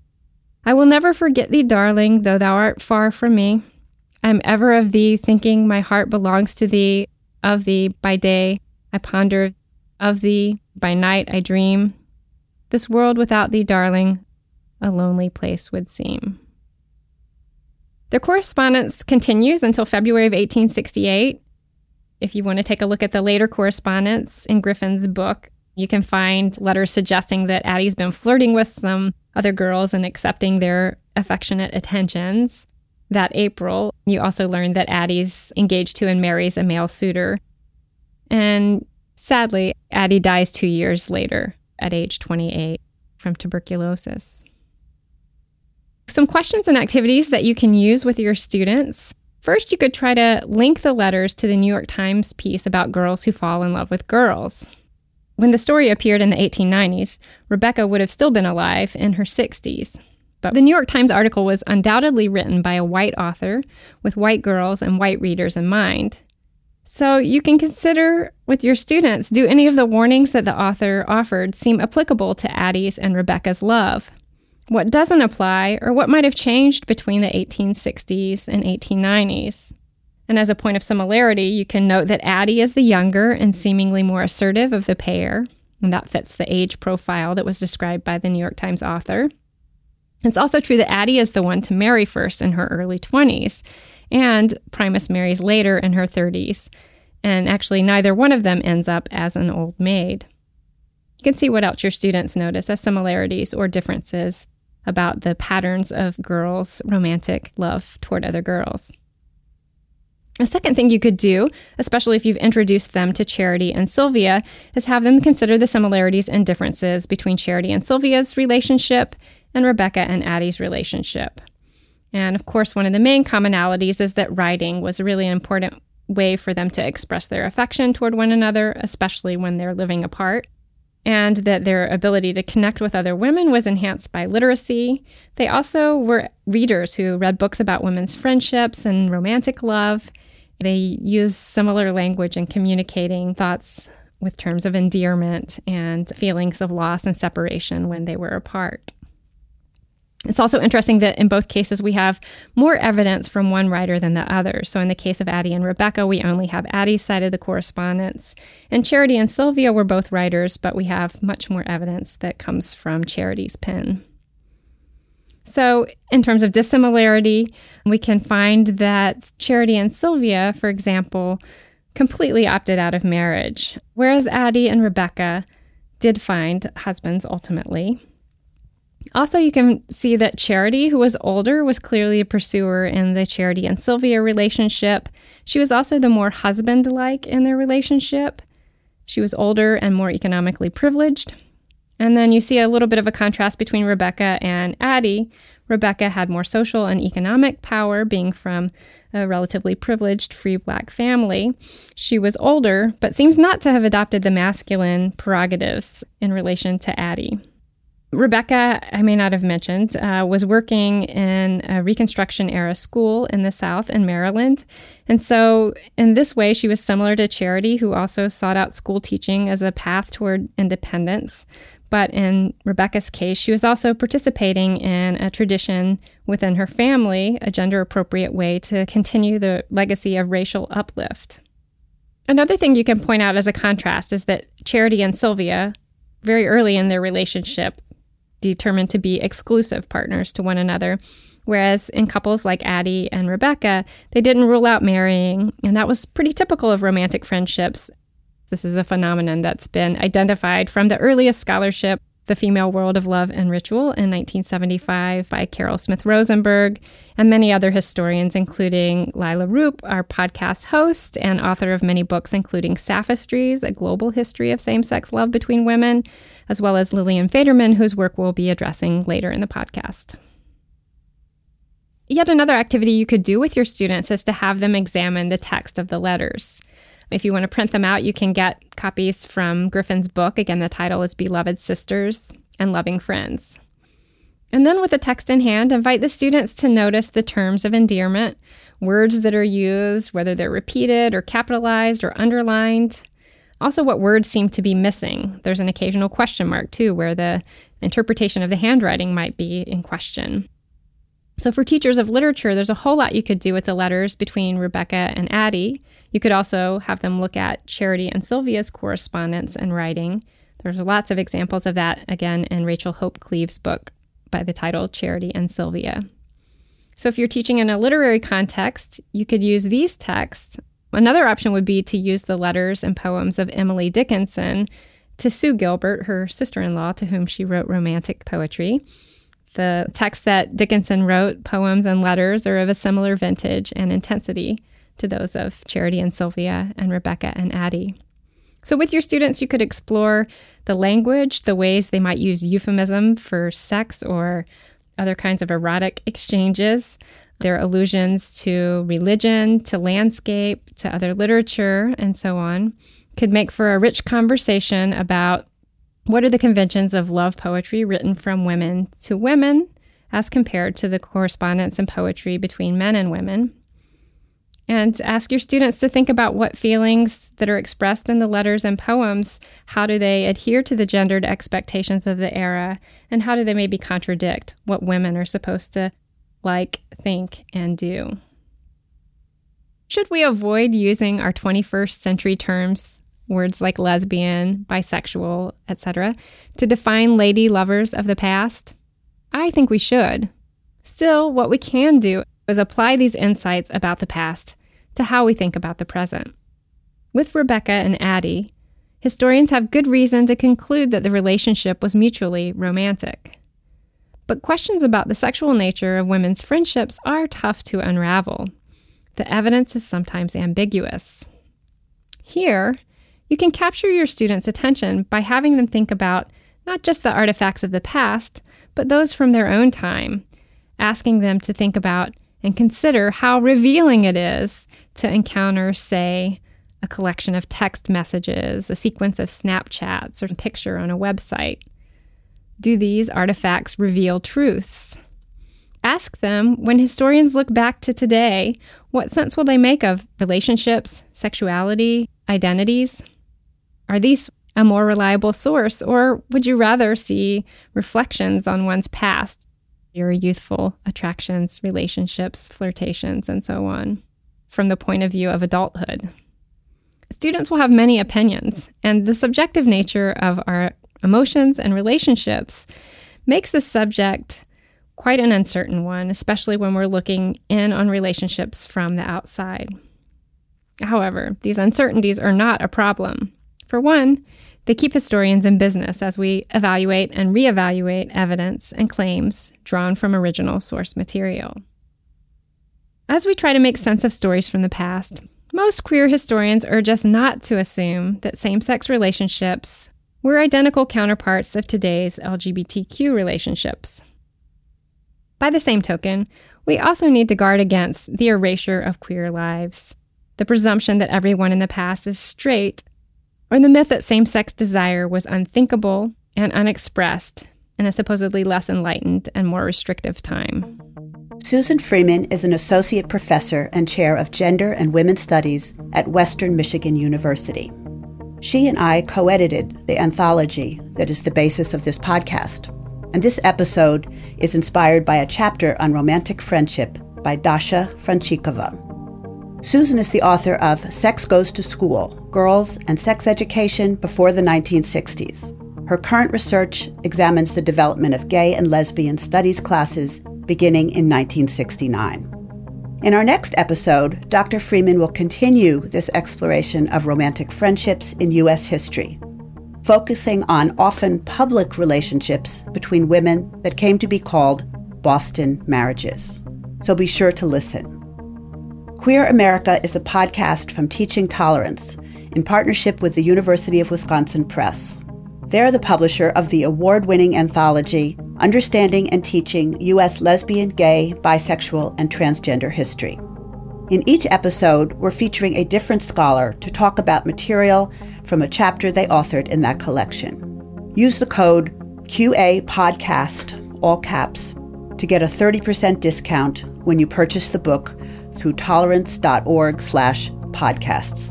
I will never forget thee, darling, though thou art far from me. I am ever of thee, thinking my heart belongs to thee. Of thee by day I ponder, of thee by night I dream. This world without thee, darling, a lonely place would seem. The correspondence continues until February of 1868. If you want to take a look at the later correspondence in Griffin's book, you can find letters suggesting that Addie's been flirting with some other girls and accepting their affectionate attentions. That April, you also learn that Addie's engaged to and marries a male suitor. And sadly, Addie dies two years later at age 28 from tuberculosis. Some questions and activities that you can use with your students. First, you could try to link the letters to the New York Times piece about girls who fall in love with girls. When the story appeared in the 1890s, Rebecca would have still been alive in her 60s. But the New York Times article was undoubtedly written by a white author with white girls and white readers in mind. So you can consider with your students do any of the warnings that the author offered seem applicable to Addie's and Rebecca's love? What doesn't apply, or what might have changed between the 1860s and 1890s? And as a point of similarity, you can note that Addie is the younger and seemingly more assertive of the pair, and that fits the age profile that was described by the New York Times author. It's also true that Addie is the one to marry first in her early 20s, and Primus marries later in her 30s. And actually, neither one of them ends up as an old maid. You can see what else your students notice as similarities or differences about the patterns of girls' romantic love toward other girls. A second thing you could do, especially if you've introduced them to Charity and Sylvia, is have them consider the similarities and differences between Charity and Sylvia's relationship and Rebecca and Addie's relationship. And of course, one of the main commonalities is that writing was a really important way for them to express their affection toward one another, especially when they're living apart. And that their ability to connect with other women was enhanced by literacy. They also were readers who read books about women's friendships and romantic love. They used similar language in communicating thoughts with terms of endearment and feelings of loss and separation when they were apart. It's also interesting that in both cases we have more evidence from one writer than the other. So in the case of Addie and Rebecca, we only have Addie's side of the correspondence. And Charity and Sylvia were both writers, but we have much more evidence that comes from Charity's pen. So, in terms of dissimilarity, we can find that Charity and Sylvia, for example, completely opted out of marriage, whereas Addie and Rebecca did find husbands ultimately. Also, you can see that Charity, who was older, was clearly a pursuer in the Charity and Sylvia relationship. She was also the more husband like in their relationship. She was older and more economically privileged. And then you see a little bit of a contrast between Rebecca and Addie. Rebecca had more social and economic power, being from a relatively privileged free black family. She was older, but seems not to have adopted the masculine prerogatives in relation to Addie. Rebecca, I may not have mentioned, uh, was working in a Reconstruction era school in the South in Maryland. And so, in this way, she was similar to Charity, who also sought out school teaching as a path toward independence. But in Rebecca's case, she was also participating in a tradition within her family, a gender appropriate way to continue the legacy of racial uplift. Another thing you can point out as a contrast is that Charity and Sylvia, very early in their relationship, determined to be exclusive partners to one another. Whereas in couples like Addie and Rebecca, they didn't rule out marrying, and that was pretty typical of romantic friendships this is a phenomenon that's been identified from the earliest scholarship, The Female World of Love and Ritual, in 1975 by Carroll Smith Rosenberg, and many other historians, including Leila Rupp, our podcast host and author of many books, including Sapphistries, A Global History of Same Sex Love Between Women, as well as Lillian Faderman, whose work we'll be addressing later in the podcast. Yet another activity you could do with your students is to have them examine the text of the letters. If you want to print them out, you can get copies from Griffin's book. Again, the title is Beloved Sisters and Loving Friends. And then, with the text in hand, invite the students to notice the terms of endearment, words that are used, whether they're repeated or capitalized or underlined. Also, what words seem to be missing. There's an occasional question mark, too, where the interpretation of the handwriting might be in question. So, for teachers of literature, there's a whole lot you could do with the letters between Rebecca and Addie. You could also have them look at Charity and Sylvia's correspondence and writing. There's lots of examples of that, again, in Rachel Hope Cleves' book by the title Charity and Sylvia. So, if you're teaching in a literary context, you could use these texts. Another option would be to use the letters and poems of Emily Dickinson to Sue Gilbert, her sister in law, to whom she wrote romantic poetry. The texts that Dickinson wrote, poems and letters, are of a similar vintage and intensity to those of Charity and Sylvia and Rebecca and Addie. So, with your students, you could explore the language, the ways they might use euphemism for sex or other kinds of erotic exchanges, their allusions to religion, to landscape, to other literature, and so on. Could make for a rich conversation about what are the conventions of love poetry written from women to women as compared to the correspondence and poetry between men and women? And ask your students to think about what feelings that are expressed in the letters and poems, how do they adhere to the gendered expectations of the era, and how do they maybe contradict what women are supposed to like, think, and do? Should we avoid using our 21st century terms words like lesbian, bisexual, etc., to define lady lovers of the past? I think we should. Still, what we can do is apply these insights about the past to how we think about the present. With Rebecca and Addie, historians have good reason to conclude that the relationship was mutually romantic. But questions about the sexual nature of women's friendships are tough to unravel. The evidence is sometimes ambiguous. Here, you can capture your students' attention by having them think about not just the artifacts of the past, but those from their own time, asking them to think about and consider how revealing it is to encounter, say, a collection of text messages, a sequence of Snapchats, or a picture on a website. Do these artifacts reveal truths? Ask them when historians look back to today, what sense will they make of relationships, sexuality, identities? Are these a more reliable source, or would you rather see reflections on one's past, your youthful attractions, relationships, flirtations, and so on, from the point of view of adulthood? Students will have many opinions, and the subjective nature of our emotions and relationships makes the subject quite an uncertain one, especially when we're looking in on relationships from the outside. However, these uncertainties are not a problem. For one, they keep historians in business as we evaluate and reevaluate evidence and claims drawn from original source material. As we try to make sense of stories from the past, most queer historians urge us not to assume that same sex relationships were identical counterparts of today's LGBTQ relationships. By the same token, we also need to guard against the erasure of queer lives, the presumption that everyone in the past is straight, or the myth that same sex desire was unthinkable and unexpressed in a supposedly less enlightened and more restrictive time. Susan Freeman is an associate professor and chair of gender and women's studies at Western Michigan University. She and I co edited the anthology that is the basis of this podcast. And this episode is inspired by a chapter on romantic friendship by Dasha Franchikova. Susan is the author of Sex Goes to School Girls and Sex Education Before the 1960s. Her current research examines the development of gay and lesbian studies classes beginning in 1969. In our next episode, Dr. Freeman will continue this exploration of romantic friendships in U.S. history, focusing on often public relationships between women that came to be called Boston marriages. So be sure to listen. Queer America is a podcast from Teaching Tolerance in partnership with the University of Wisconsin Press. They're the publisher of the award winning anthology Understanding and Teaching U.S. Lesbian, Gay, Bisexual, and Transgender History. In each episode, we're featuring a different scholar to talk about material from a chapter they authored in that collection. Use the code QA Podcast, all caps, to get a 30% discount when you purchase the book through tolerance.org slash podcasts.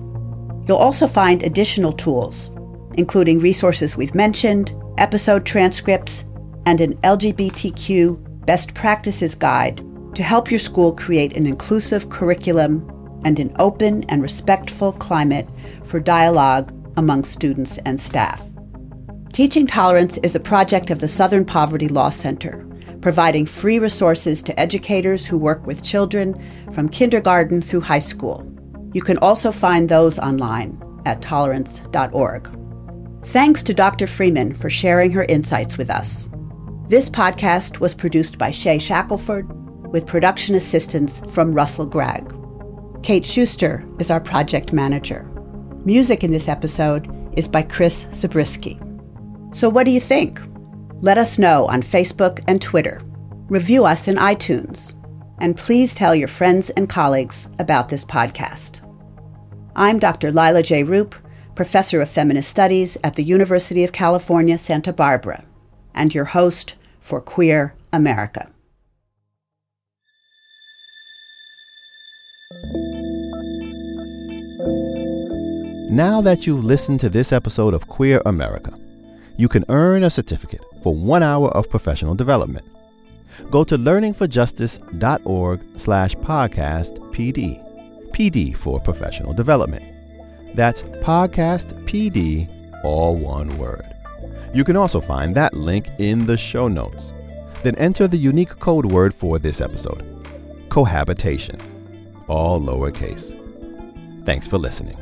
You'll also find additional tools including resources we've mentioned, episode transcripts, and an LGBTQ best practices guide to help your school create an inclusive curriculum and an open and respectful climate for dialogue among students and staff. Teaching Tolerance is a project of the Southern Poverty Law Center, providing free resources to educators who work with children from kindergarten through high school. You can also find those online at tolerance.org. Thanks to Dr. Freeman for sharing her insights with us. This podcast was produced by Shay Shackelford with production assistance from Russell Gregg. Kate Shuster is our project manager. Music in this episode is by Chris Zabriskie. So, what do you think? Let us know on Facebook and Twitter. Review us in iTunes. And please tell your friends and colleagues about this podcast. I'm Dr. Leila J. Rupp professor of feminist studies at the University of California, Santa Barbara, and your host for Queer America. Now that you've listened to this episode of Queer America, you can earn a certificate for one hour of professional development. Go to learningforjustice.org slash podcast PD, PD for professional development. That's Podcast PD, all one word. You can also find that link in the show notes. Then enter the unique code word for this episode cohabitation, all lowercase. Thanks for listening.